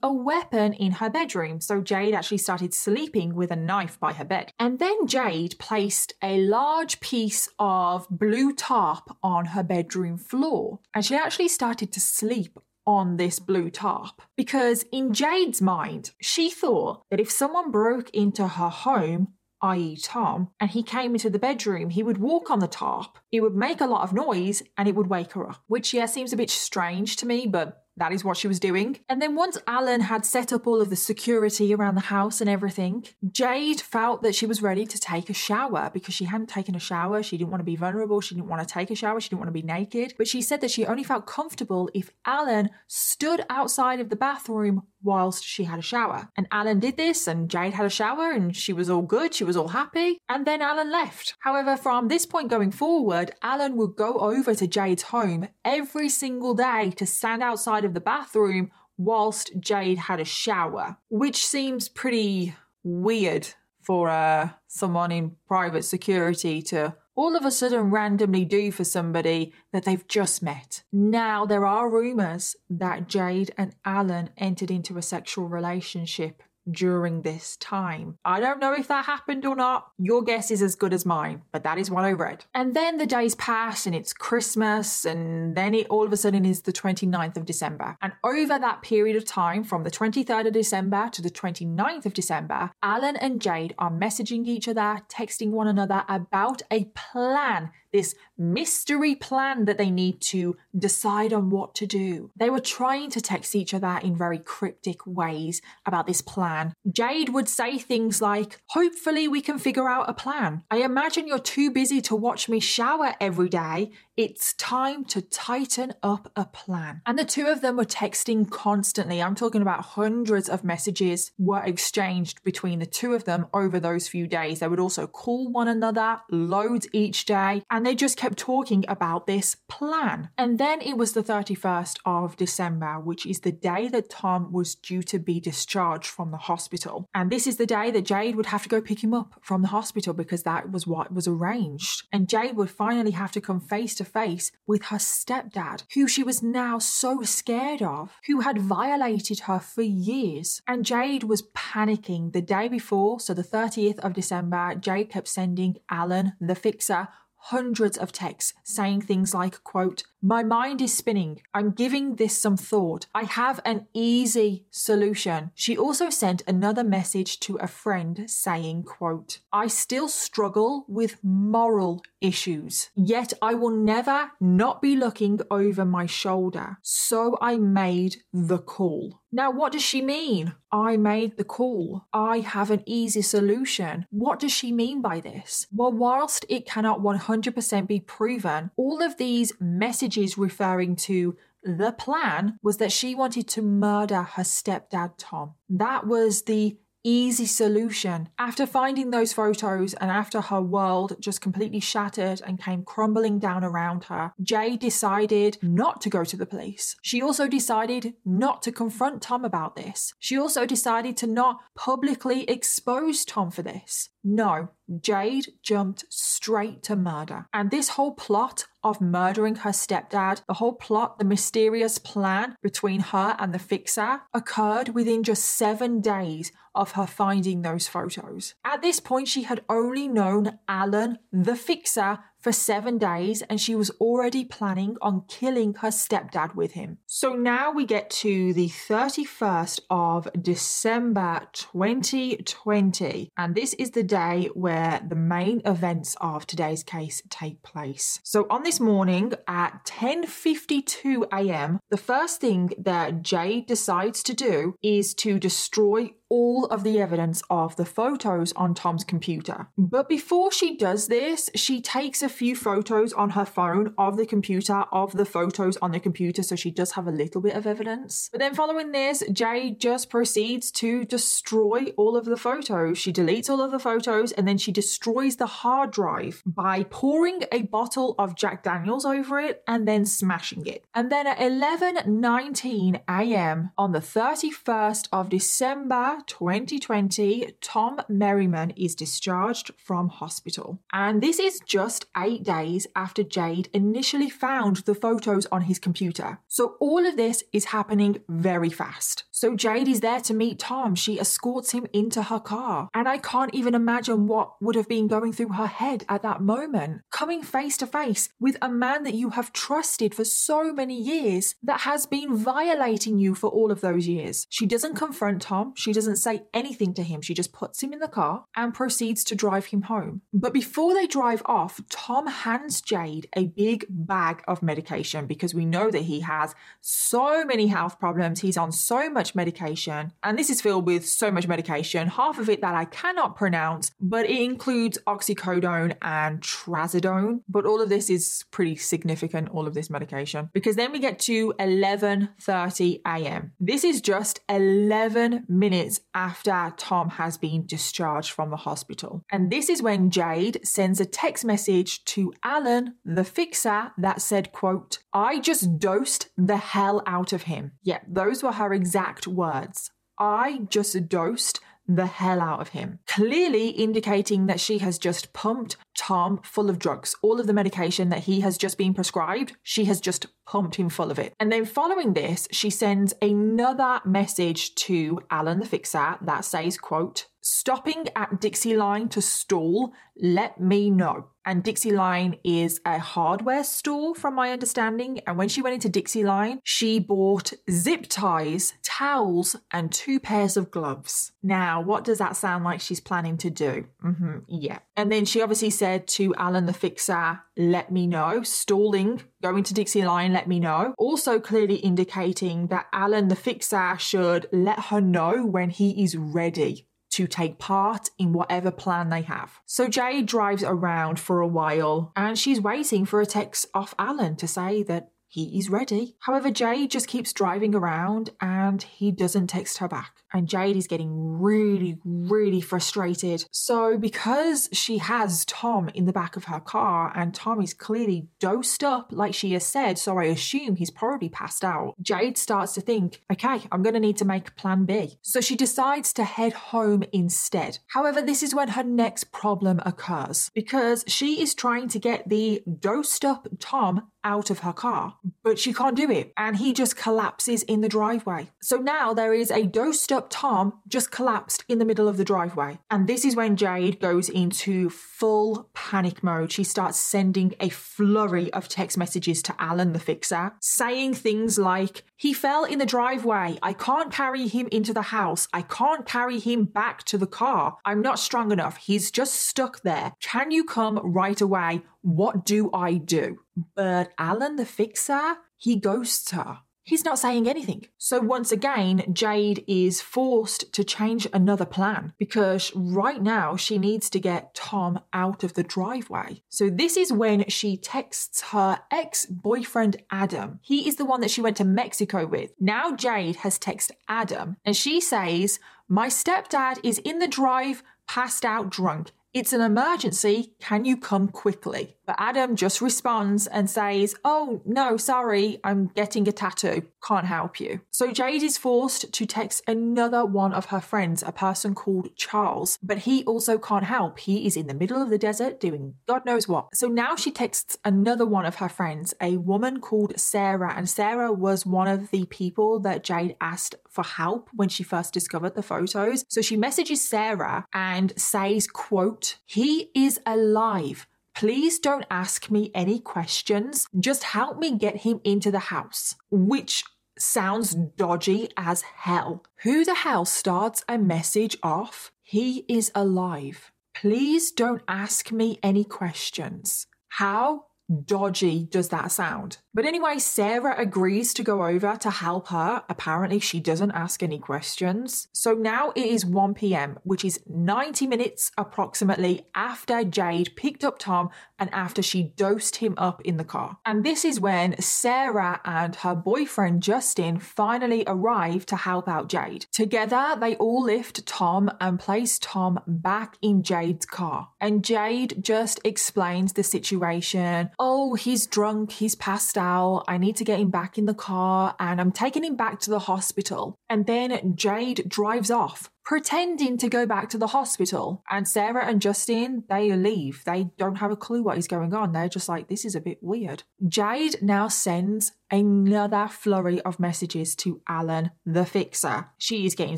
a weapon in her bedroom, so Jade actually started sleeping with a knife by her bed. And then Jade placed a large piece of blue tarp on her bedroom floor, and she actually started to sleep on this blue tarp. Because in Jade's mind, she thought that if someone broke into her home, i.e., Tom, and he came into the bedroom, he would walk on the tarp, it would make a lot of noise, and it would wake her up. Which, yeah, seems a bit strange to me, but that is what she was doing. And then once Alan had set up all of the security around the house and everything, Jade felt that she was ready to take a shower because she hadn't taken a shower. She didn't want to be vulnerable. She didn't want to take a shower. She didn't want to be naked. But she said that she only felt comfortable if Alan stood outside of the bathroom whilst she had a shower. And Alan did this, and Jade had a shower, and she was all good, she was all happy, and then Alan left. However, from this point going forward, Alan would go over to Jade's home every single day to stand outside of the bathroom whilst Jade had a shower, which seems pretty weird for uh, someone in private security to all of a sudden randomly do for somebody that they've just met. Now, there are rumours that Jade and Alan entered into a sexual relationship during this time. I don't know if that happened or not. Your guess is as good as mine, but that is what I read. And then the days pass and it's Christmas, and then it all of a sudden is the 29th of December. And over that period of time, from the 23rd of December to the 29th of December, Alan and Jade are messaging each other, texting one another about a plan this mystery plan that they need to decide on what to do. They were trying to text each other in very cryptic ways about this plan. Jade would say things like, Hopefully, we can figure out a plan. I imagine you're too busy to watch me shower every day. It's time to tighten up a plan. And the two of them were texting constantly. I'm talking about hundreds of messages were exchanged between the two of them over those few days. They would also call one another loads each day, and they just kept talking about this plan. And then it was the 31st of December, which is the day that Tom was due to be discharged from the hospital. And this is the day that Jade would have to go pick him up from the hospital because that was what was arranged. And Jade would finally have to come face to face with her stepdad, who she was now so scared of, who had violated her for years. And Jade was panicking the day before, so the 30th of December, Jade kept sending Alan, the fixer, hundreds of texts saying things like quote my mind is spinning i'm giving this some thought i have an easy solution she also sent another message to a friend saying quote i still struggle with moral issues yet i will never not be looking over my shoulder so i made the call now, what does she mean? I made the call. I have an easy solution. What does she mean by this? Well, whilst it cannot 100% be proven, all of these messages referring to the plan was that she wanted to murder her stepdad, Tom. That was the easy solution. After finding those photos and after her world just completely shattered and came crumbling down around her, Jade decided not to go to the police. She also decided not to confront Tom about this. She also decided to not publicly expose Tom for this. No, Jade jumped straight to murder. And this whole plot of murdering her stepdad, the whole plot, the mysterious plan between her and the fixer, occurred within just seven days of her finding those photos. At this point, she had only known Alan, the fixer, for seven days and she was already planning on killing her stepdad with him. So now we get to the 31st of December 2020, and this is the day where the main events of today's case take place. So on this morning at 10:52 a.m., the first thing that Jade decides to do is to destroy all of the evidence of the photos on Tom's computer. But before she does this, she takes a few photos on her phone of the computer, of the photos on the computer, so she does have a little bit of evidence. But then following this, Jade just proceeds to destroy all of the photos. She deletes all of the photos and then she destroys the hard drive by pouring a bottle of Jack Daniels over it and then smashing it. And then at 11:19 a.m. on the 31st of December 2020, Tom Merriman is discharged from hospital. And this is just eight days after Jade initially found the photos on his computer. So all of this is happening very fast. So Jade is there to meet Tom. She escorts him into her car. And I can't even imagine what would have been going through her head at that moment. Coming face to face with a man that you have trusted for so many years that has been violating you for all of those years. She doesn't confront Tom. She doesn't say anything to him. She just puts him in the car and proceeds to drive him home. But before they drive off, Tom hands Jade a big bag of medication because we know that he has so many health problems. He's on so much medication, and this is filled with so much medication, half of it that I cannot pronounce, but it includes oxycodone and trazodone. But all of this is pretty significant, all of this medication, because then we get to 11:30 a.m. This is just 11 minutes after Tom has been discharged from the hospital. And this is when Jade sends a text message to Alan, the fixer, that said, quote, I just dosed the hell out of him. Yeah, those were her exact words. I just dosed the hell out of him, clearly indicating that she has just pumped Tom full of drugs. All of the medication that he has just been prescribed, she has just pumped him full of it. And then following this, she sends another message to Alan the fixer that says, quote, stopping at Dixieline to stall, let me know. And Dixieline is a hardware store, from my understanding. And when she went into Dixieline, she bought zip ties, towels, and two pairs of gloves. Now, what does that sound like she's planning to do? Mm-hmm, yeah. And then she obviously said to Alan the fixer, let me know. Stalling, going to Dixieline, let me know. Also clearly indicating that Alan the fixer should let her know when he is ready to take part in whatever plan they have. So Jade drives around for a while and she's waiting for a text off Alan to say that he is ready. However, Jade just keeps driving around and he doesn't text her back. And Jade is getting really, really frustrated. So, because she has Tom in the back of her car and Tom is clearly dosed up, like she has said, so I assume he's probably passed out, Jade starts to think, okay, I'm going to need to make plan B. So, she decides to head home instead. However, this is when her next problem occurs because she is trying to get the dosed up Tom out of her car, but she can't do it. And he just collapses in the driveway. So now there is a dosed up Tom just collapsed in the middle of the driveway. And this is when Jade goes into full panic mode. She starts sending a flurry of text messages to Alan, the fixer, saying things like, He fell in the driveway. I can't carry him into the house. I can't carry him back to the car. I'm not strong enough. He's just stuck there. Can you come right away? What do I do? But Alan the fixer, he ghosts her. He's not saying anything. So once again, Jade is forced to change another plan because right now she needs to get Tom out of the driveway. So this is when she texts her ex boyfriend Adam. He is the one that she went to Mexico with. Now Jade has texted Adam and she says, My stepdad is in the drive, passed out drunk. It's an emergency. Can you come quickly? But Adam just responds and says, Oh, no, sorry, I'm getting a tattoo. Can't help you. So Jade is forced to text another one of her friends, a person called Charles, but he also can't help. He is in the middle of the desert doing God knows what. So now she texts another one of her friends, a woman called Sarah, and Sarah was one of the people that Jade asked for help when she first discovered the photos. So she messages Sarah and says, quote, he is alive. Please don't ask me any questions. Just help me get him into the house. Which sounds dodgy as hell. Who the hell starts a message off? He is alive. Please don't ask me any questions. How dodgy does that sound? But anyway, Sarah agrees to go over to help her. Apparently, she doesn't ask any questions. So now it is 1 pm, which is 90 minutes approximately after Jade picked up Tom and after she dosed him up in the car. And this is when Sarah and her boyfriend Justin finally arrive to help out Jade. Together, they all lift Tom and place Tom back in Jade's car. And Jade just explains the situation. Oh, he's drunk, he's passed out. I need to get him back in the car and I'm taking him back to the hospital. And then Jade drives off pretending to go back to the hospital. And Sarah and Justin, they leave. They don't have a clue what is going on. They're just like, this is a bit weird. Jade now sends another flurry of messages to Alan, the fixer. She is getting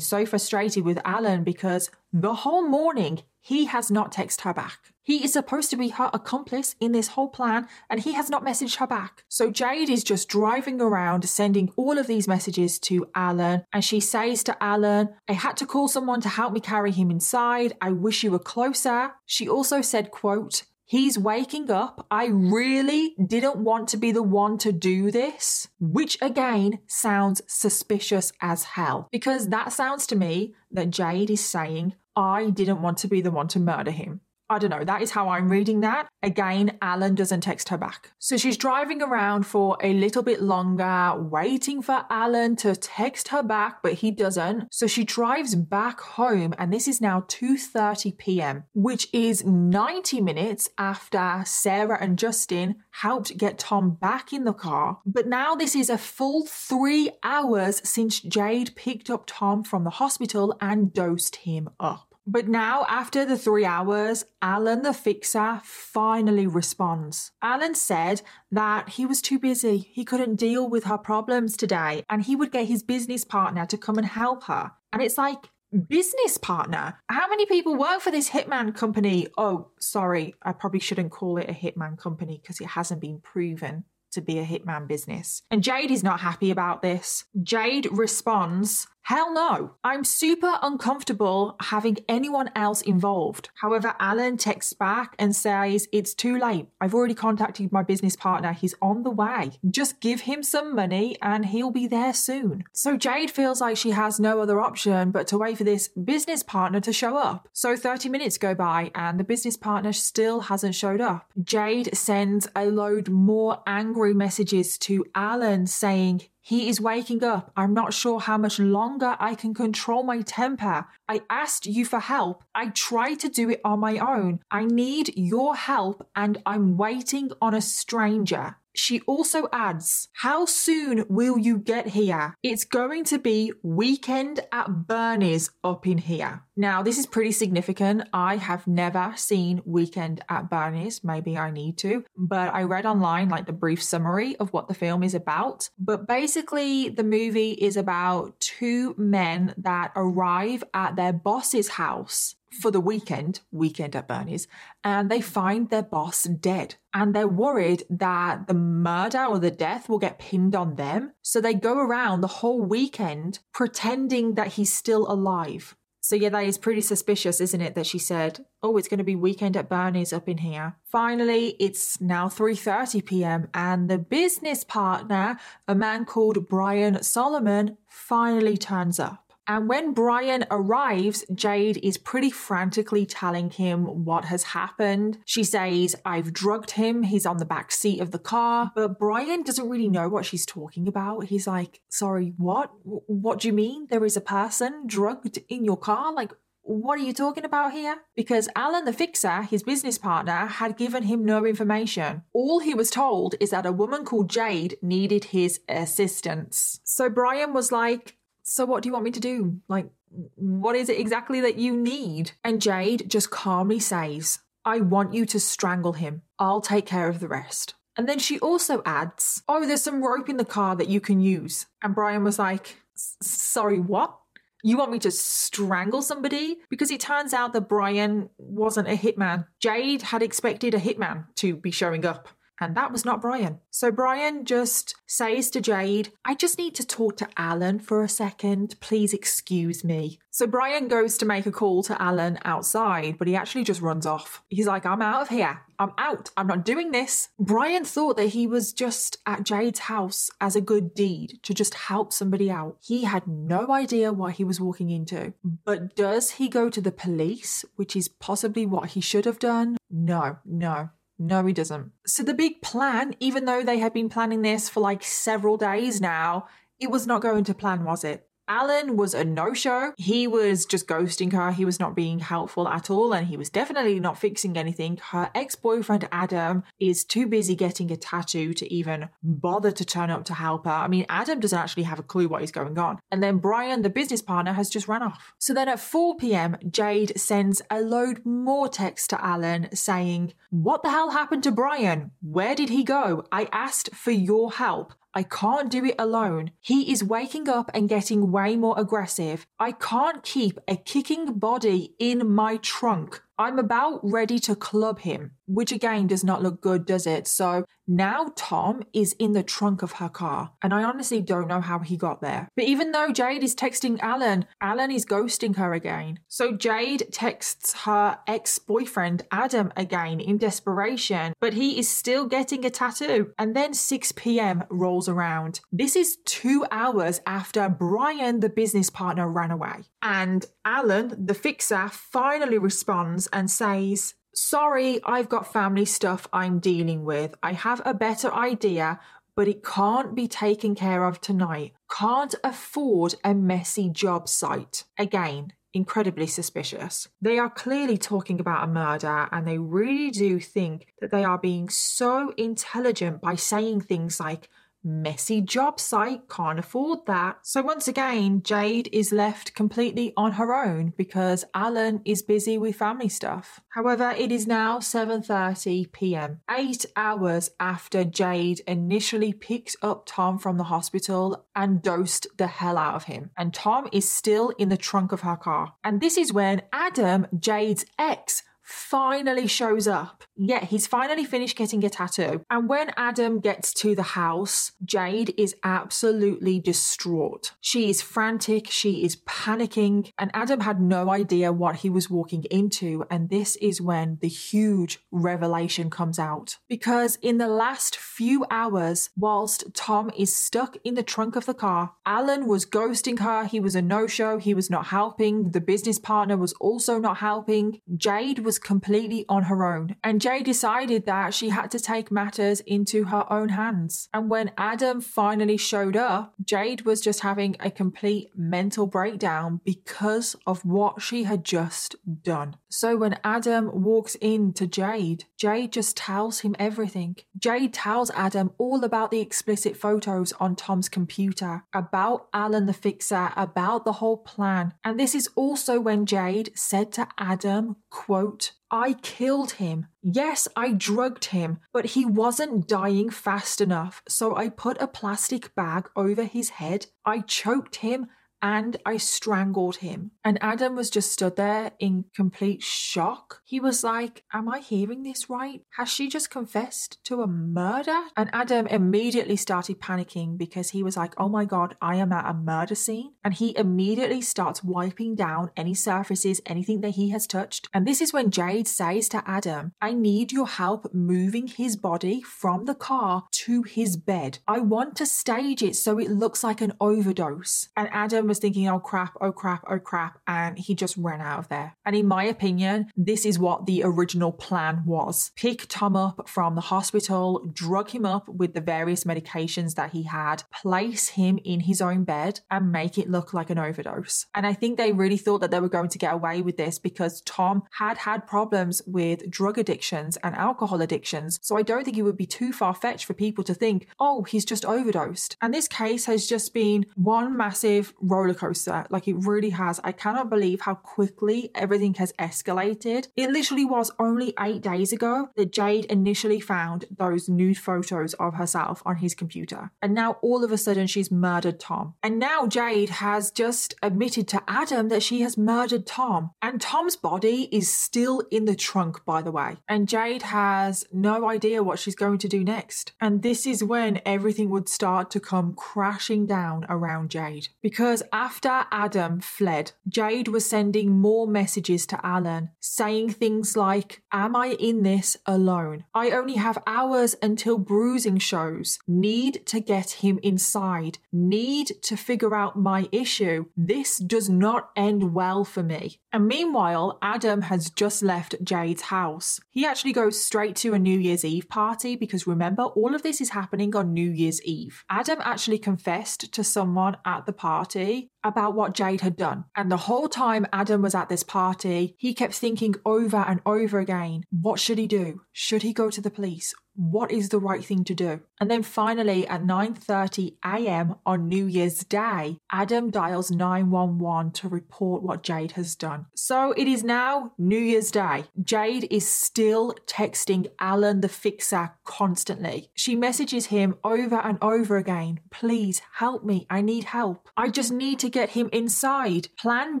so frustrated with Alan because the whole morning he has not texted her back. He is supposed to be her accomplice in this whole plan, and he has not messaged her back. So Jade is just driving around sending all of these messages to Alan, and she says to Alan, I had to call someone to help me carry him inside. I wish you were closer. She also said, quote, He's waking up. I really didn't want to be the one to do this, which again sounds suspicious as hell. Because that sounds to me that Jade is saying, I didn't want to be the one to murder him. I don't know, that is how I'm reading that. Again, Alan doesn't text her back. So she's driving around for a little bit longer, waiting for Alan to text her back, but he doesn't. So she drives back home and this is now 2:30 p.m., which is 90 minutes after Sarah and Justin helped get Tom back in the car. But now this is a full 3 hours since Jade picked up Tom from the hospital and dosed him up. But now, after the three hours, Alan the fixer finally responds. Alan said that he was too busy, he couldn't deal with her problems today, and he would get his business partner to come and help her. And it's like, business partner. How many people work for this hitman company? Oh, sorry, I probably shouldn't call it a hitman company because it hasn't been proven to be a hitman business. And Jade is not happy about this. Jade responds, Hell no. I'm super uncomfortable having anyone else involved. However, Alan texts back and says, It's too late. I've already contacted my business partner. He's on the way. Just give him some money and he'll be there soon. So Jade feels like she has no other option but to wait for this business partner to show up. So 30 minutes go by and the business partner still hasn't showed up. Jade sends a load more angry messages to Alan saying, he is waking up. I'm not sure how much longer I can control my temper. I asked you for help. I tried to do it on my own. I need your help and I'm waiting on a stranger. She also adds, How soon will you get here? It's going to be weekend at Bernie's up in here. Now, this is pretty significant. I have never seen Weekend at Bernie's. Maybe I need to, but I read online like the brief summary of what the film is about. But basically, the movie is about two men that arrive at their boss's house for the weekend, weekend at Bernie's, and they find their boss dead. And they're worried that the murder or the death will get pinned on them. So they go around the whole weekend pretending that he's still alive. So yeah, that is pretty suspicious, isn't it? That she said, "Oh, it's going to be weekend at Bernie's up in here." Finally, it's now 3:30 p.m. and the business partner, a man called Brian Solomon, finally turns up. And when Brian arrives, Jade is pretty frantically telling him what has happened. She says, I've drugged him. He's on the back seat of the car. But Brian doesn't really know what she's talking about. He's like, Sorry, what? What do you mean? There is a person drugged in your car? Like, what are you talking about here? Because Alan the fixer, his business partner, had given him no information. All he was told is that a woman called Jade needed his assistance. So Brian was like, so what do you want me to do? Like, what is it exactly that you need? And Jade just calmly says, I want you to strangle him. I'll take care of the rest. And then she also adds, Oh, there's some rope in the car that you can use. And Brian was like, Sorry, what? You want me to strangle somebody? Because it turns out that Brian wasn't a hitman. Jade had expected a hitman to be showing up. And that was not Brian. So Brian just says to Jade, I just need to talk to Alan for a second. Please excuse me. So Brian goes to make a call to Alan outside, but he actually just runs off. He's like, I'm out of here. I'm out. I'm not doing this. Brian thought that he was just at Jade's house as a good deed to just help somebody out. He had no idea what he was walking into. But does he go to the police, which is possibly what he should have done? No, no. No, he doesn't. So the big plan, even though they had been planning this for like several days now, it was not going to plan, was it? Alan was a no show. He was just ghosting her. He was not being helpful at all, and he was definitely not fixing anything. Her ex boyfriend, Adam, is too busy getting a tattoo to even bother to turn up to help her. I mean, Adam doesn't actually have a clue what is going on. And then Brian, the business partner, has just run off. So then at 4 pm, Jade sends a load more text to Alan saying, What the hell happened to Brian? Where did he go? I asked for your help. I can't do it alone. He is waking up and getting way more aggressive. I can't keep a kicking body in my trunk. I'm about ready to club him, which again does not look good, does it? So now Tom is in the trunk of her car, and I honestly don't know how he got there. But even though Jade is texting Alan, Alan is ghosting her again. So Jade texts her ex boyfriend Adam again in desperation, but he is still getting a tattoo. And then 6 pm rolls around. This is two hours after Brian, the business partner, ran away. And Alan, the fixer, finally responds and says, Sorry, I've got family stuff I'm dealing with. I have a better idea, but it can't be taken care of tonight. Can't afford a messy job site. Again, incredibly suspicious. They are clearly talking about a murder and they really do think that they are being so intelligent by saying things like, Messy job site, can't afford that. So once again, Jade is left completely on her own because Alan is busy with family stuff. However, it is now 7:30 p.m. 8 hours after Jade initially picked up Tom from the hospital and dosed the hell out of him. And Tom is still in the trunk of her car. And this is when Adam, Jade's ex, finally shows up. Yeah, he's finally finished getting a tattoo. And when Adam gets to the house, Jade is absolutely distraught. She is frantic, she is panicking, and Adam had no idea what he was walking into. And this is when the huge revelation comes out. Because in the last few hours, whilst Tom is stuck in the trunk of the car, Alan was ghosting her. He was a no show, he was not helping. The business partner was also not helping. Jade was completely on her own. And Jade decided that she had to take matters into her own hands. And when Adam finally showed up, Jade was just having a complete mental breakdown because of what she had just done. So when Adam walks in to Jade, Jade just tells him everything. Jade tells Adam all about the explicit photos on Tom's computer, about Alan the Fixer, about the whole plan. And this is also when Jade said to Adam, quote, I killed him. Yes, I drugged him, but he wasn't dying fast enough, so I put a plastic bag over his head. I choked him and I strangled him. And Adam was just stood there in complete shock. He was like, Am I hearing this right? Has she just confessed to a murder? And Adam immediately started panicking because he was like, Oh my God, I am at a murder scene. And he immediately starts wiping down any surfaces, anything that he has touched. And this is when Jade says to Adam, I need your help moving his body from the car to his bed. I want to stage it so it looks like an overdose. And Adam was thinking, oh crap, oh crap, oh crap, and he just ran out of there. And in my opinion, this is what the original plan was pick Tom up from the hospital, drug him up with the various medications that he had, place him in his own bed, and make it look like an overdose. And I think they really thought that they were going to get away with this because Tom had had problems with drug addictions and alcohol addictions. So I don't think it would be too far fetched for people to think, oh, he's just overdosed. And this case has just been one massive roller roller coaster. Like it really has. I cannot believe how quickly everything has escalated. It literally was only eight days ago that Jade initially found those nude photos of herself on his computer. And now all of a sudden she's murdered Tom. And now Jade has just admitted to Adam that she has murdered Tom. And Tom's body is still in the trunk, by the way. And Jade has no idea what she's going to do next. And this is when everything would start to come crashing down around Jade. Because after Adam fled, Jade was sending more messages to Alan, saying things like, Am I in this alone? I only have hours until bruising shows. Need to get him inside. Need to figure out my issue. This does not end well for me. And meanwhile, Adam has just left Jade's house. He actually goes straight to a New Year's Eve party because remember, all of this is happening on New Year's Eve. Adam actually confessed to someone at the party me about what Jade had done. And the whole time Adam was at this party, he kept thinking over and over again, what should he do? Should he go to the police? what is the right thing to do and then finally at 9:30 a.m. on New Year's Day Adam dials 911 to report what Jade has done so it is now New Year's Day Jade is still texting Alan the fixer constantly she messages him over and over again please help me I need help I just need to get him inside plan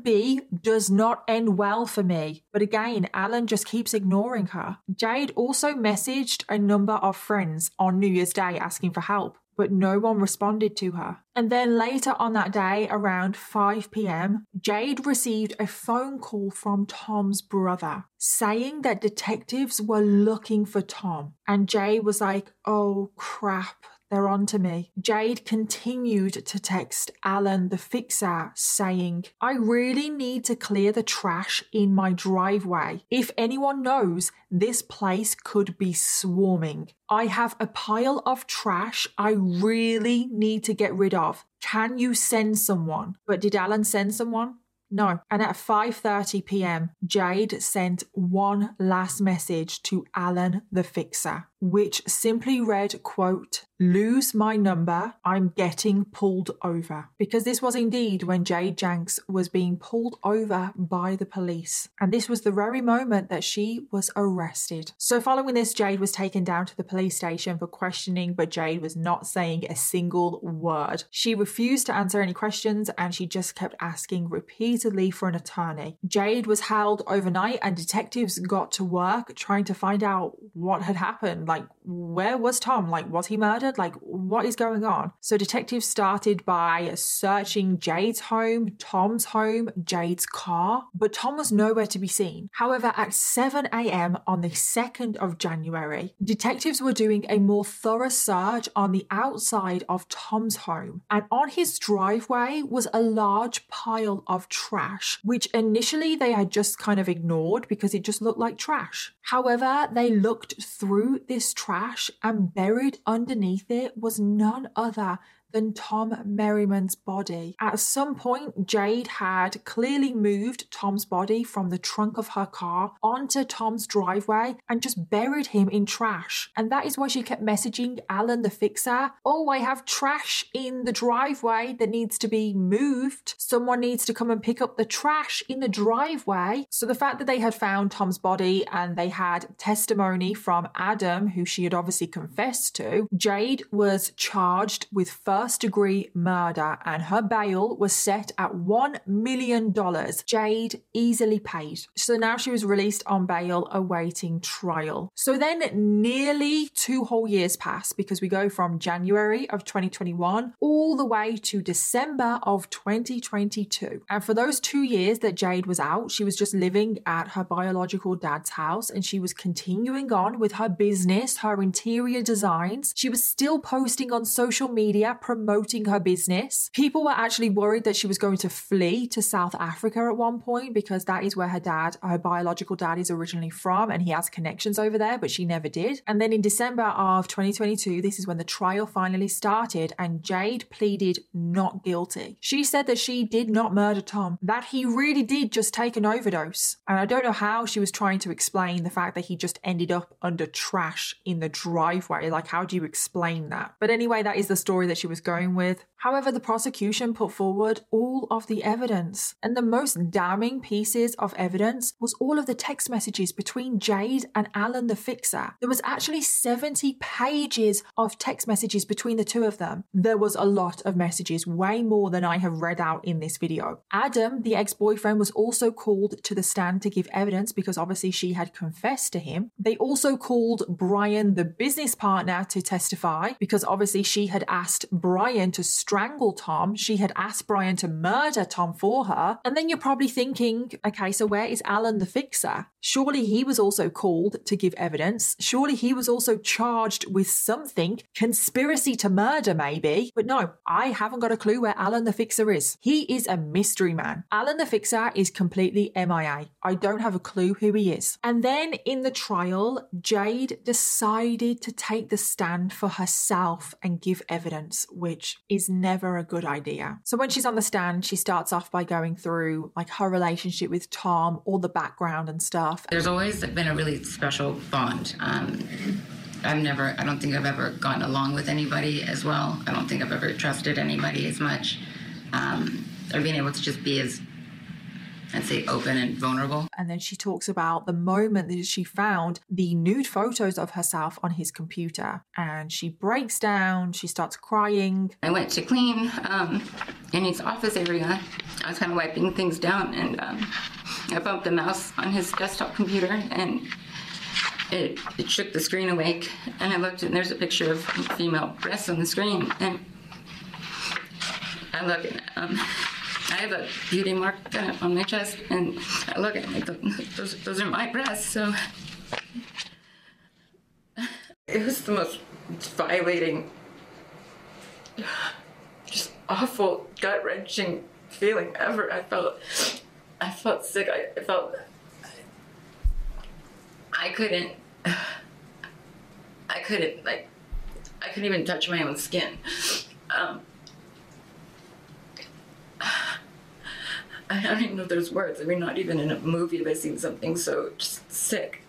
B does not end well for me but again Alan just keeps ignoring her Jade also messaged a number of friends on New Year's Day asking for help, but no one responded to her. And then later on that day, around 5 pm, Jade received a phone call from Tom's brother saying that detectives were looking for Tom. And Jade was like, oh crap, they're on to me. Jade continued to text Alan the fixer saying, I really need to clear the trash in my driveway. If anyone knows, this place could be swarming. I have a pile of trash I really need to get rid of. Can you send someone? But did Alan send someone? No. And at 5:30 p.m., Jade sent one last message to Alan the fixer. Which simply read, quote, lose my number, I'm getting pulled over. Because this was indeed when Jade Janks was being pulled over by the police. And this was the very moment that she was arrested. So, following this, Jade was taken down to the police station for questioning, but Jade was not saying a single word. She refused to answer any questions and she just kept asking repeatedly for an attorney. Jade was held overnight and detectives got to work trying to find out what had happened. Like, where was Tom? Like, was he murdered? Like, what is going on? So, detectives started by searching Jade's home, Tom's home, Jade's car, but Tom was nowhere to be seen. However, at 7 a.m. on the 2nd of January, detectives were doing a more thorough search on the outside of Tom's home, and on his driveway was a large pile of trash, which initially they had just kind of ignored because it just looked like trash. However, they looked through this trash and buried underneath it was none other than Tom Merriman's body. At some point, Jade had clearly moved Tom's body from the trunk of her car onto Tom's driveway and just buried him in trash. And that is why she kept messaging Alan the fixer Oh, I have trash in the driveway that needs to be moved. Someone needs to come and pick up the trash in the driveway. So the fact that they had found Tom's body and they had testimony from Adam, who she had obviously confessed to, Jade was charged with first first degree murder, and her bail was set at $1 million. Jade easily paid. So now she was released on bail awaiting trial. So then nearly two whole years pass because we go from January of 2021 all the way to December of 2022. And for those two years that Jade was out, she was just living at her biological dad's house and she was continuing on with her business, her interior designs. She was still posting on social media promoting her business. People were actually worried that she was going to flee to South Africa at one point because that is where her dad, her biological dad, is originally from and he has connections over there, but she never did. And then in December of 2022, this is when the trial finally started and Jade pleaded not guilty. She said that she did not murder Tom, that he really did just take an overdose. And I don't know how she was trying to explain the fact that he just ended up under trash in the driveway. Like, how do you explain that? But anyway, that is the story that she was going with. However, the prosecution put forward all of the evidence, and the most damning pieces of evidence was all of the text messages between Jade and Alan the Fixer. There was actually 70 pages of text messages between the two of them. There was a lot of messages, way more than I have read out in this video. Adam, the ex boyfriend, was also called to the stand to give evidence because obviously she had confessed to him. They also called Brian, the business partner, to testify because obviously she had asked Brian to strangle Tom. She had asked Brian to murder Tom for her. And then you're probably thinking, okay, so where is Alan the fixer? Surely he was also called to give evidence. Surely he was also charged with something, conspiracy to murder, maybe. But no, I haven't got a clue where Alan the fixer is. He is a mystery man. Alan the fixer is completely MIA. I don't have a clue who he is. And then in the trial, Jade decided to take the stand for herself and give evidence, which is never a good idea. So when she's on the stand, she starts off by going through like her relationship with Tom, all the background and stuff. There's always been a really special bond. Um, I've never, I don't think I've ever gotten along with anybody as well. I don't think I've ever trusted anybody as much. Um, or being able to just be as I'd say open and vulnerable. And then she talks about the moment that she found the nude photos of herself on his computer. And she breaks down, she starts crying. I went to clean um, in his office area. I was kind of wiping things down and um, I bumped the mouse on his desktop computer and it, it shook the screen awake. And I looked and there's a picture of female breasts on the screen. And I look and um, I have a beauty mark on my chest, and I look at it, those, those are my breasts, so. It was the most violating, just awful, gut wrenching feeling ever. I felt, I felt sick. I felt, I couldn't, I couldn't, like, I couldn't even touch my own skin. Um, I don't even know if there's words. I mean, not even in a movie have I seen something so just sick.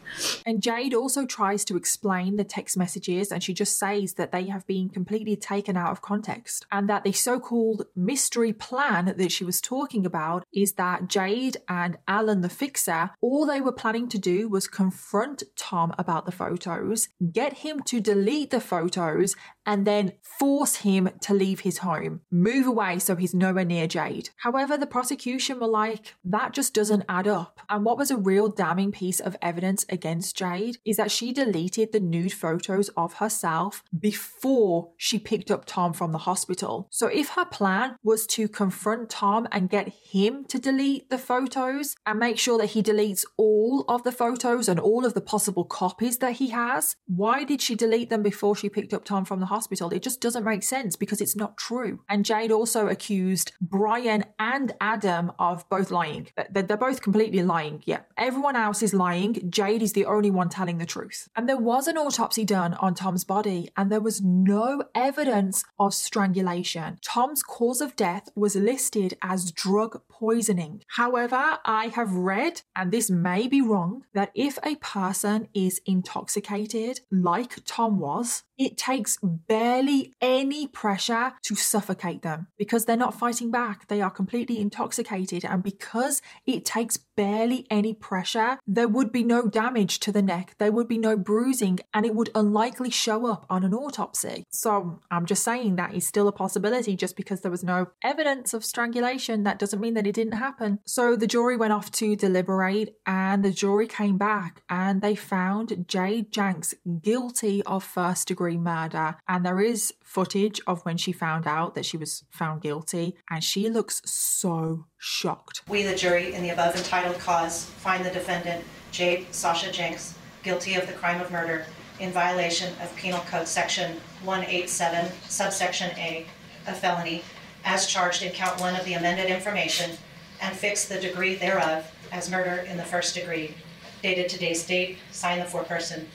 And Jade also tries to explain the text messages and she just says that they have been completely taken out of context and that the so called mystery plan that she was talking about is that Jade and Alan the fixer, all they were planning to do was confront Tom about the photos, get him to delete the photos, and then force him to leave his home, move away so he's nowhere near Jade. However, the prosecution were like, that just doesn't add up. And what was a real damning piece of evidence against Jade is that she deleted the nude photos of herself before she picked up Tom from the hospital. So if her plan was to confront Tom and get him to delete the photos and make sure that he deletes all of the photos and all of the possible copies that he has, why did she delete them before she picked up Tom from the hospital? It just doesn't make sense because it's not true. And Jade also accused Brian and Adam of both lying. They're both completely lying. Yeah. Everyone else is lying. Jade is the only one telling the truth. And there was an autopsy done on Tom's body, and there was no evidence of strangulation. Tom's cause of death was listed as drug poisoning. However, I have read, and this may be wrong, that if a person is intoxicated, like Tom was, it takes barely any pressure to suffocate them because they're not fighting back. They are completely intoxicated. And because it takes barely any pressure, there would be no damage to the neck, there would be no bruising, and it would unlikely show up on an autopsy. So I'm just saying that is still a possibility just because there was no evidence of strangulation. That doesn't mean that it didn't happen. So the jury went off to deliberate, and the jury came back and they found Jade Janks guilty of first degree murder. And there is footage of when she found out that she was found guilty, and she looks so shocked. We, the jury, in the above entitled cause, find the defendant, Jade Sasha Janks, guilty of the crime of murder in violation of Penal Code Section 187, subsection A, a felony, as charged in count one of the amended information, and fix the degree thereof as murder in the first degree. Dated today's date, signed the foreperson.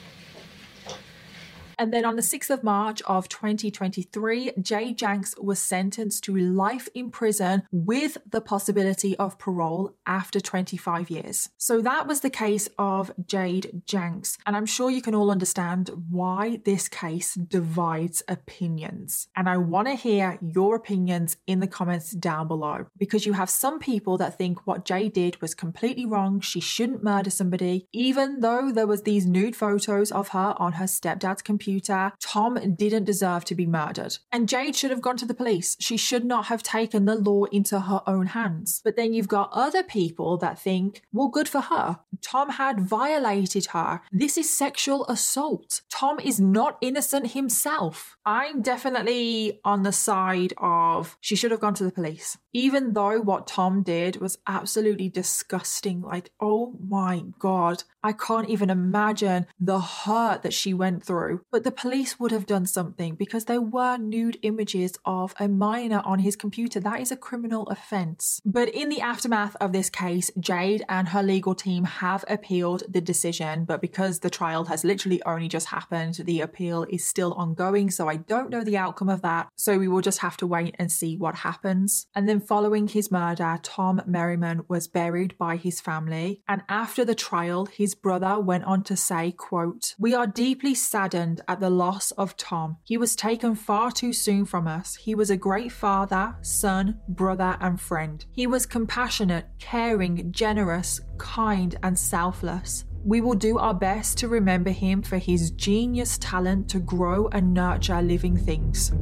And then on the 6th of March of 2023, Jade Janks was sentenced to life in prison with the possibility of parole after 25 years. So that was the case of Jade Janks. And I'm sure you can all understand why this case divides opinions. And I want to hear your opinions in the comments down below because you have some people that think what Jade did was completely wrong. She shouldn't murder somebody, even though there was these nude photos of her on her stepdad's computer computer. Tom didn't deserve to be murdered. And Jade should have gone to the police. She should not have taken the law into her own hands. But then you've got other people that think, well, good for her. Tom had violated her. This is sexual assault. Tom is not innocent himself. I'm definitely on the side of she should have gone to the police. Even though what Tom did was absolutely disgusting. Like, oh my God. I can't even imagine the hurt that she went through. But the police would have done something because there were nude images of a minor on his computer. That is a criminal offence. But in the aftermath of this case, Jade and her legal team have appealed the decision. But because the trial has literally only just happened, the appeal is still ongoing. So I don't know the outcome of that. So we will just have to wait and see what happens. And then following his murder, Tom Merriman was buried by his family. And after the trial, his brother went on to say, quote, We are deeply saddened at the loss of Tom. He was taken far too soon from us. He was a great father, son, brother, and friend. He was compassionate, caring, generous, kind, and selfless. We will do our best to remember him for his genius talent to grow and nurture living things.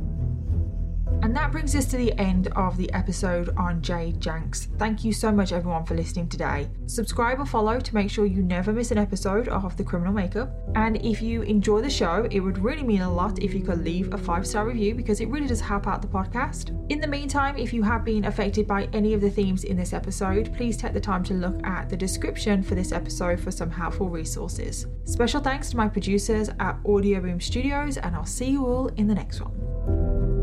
And that brings us to the end of the episode on Jade Janks. Thank you so much, everyone, for listening today. Subscribe or follow to make sure you never miss an episode of The Criminal Makeup. And if you enjoy the show, it would really mean a lot if you could leave a five star review because it really does help out the podcast. In the meantime, if you have been affected by any of the themes in this episode, please take the time to look at the description for this episode for some helpful resources. Special thanks to my producers at Audioboom Studios, and I'll see you all in the next one.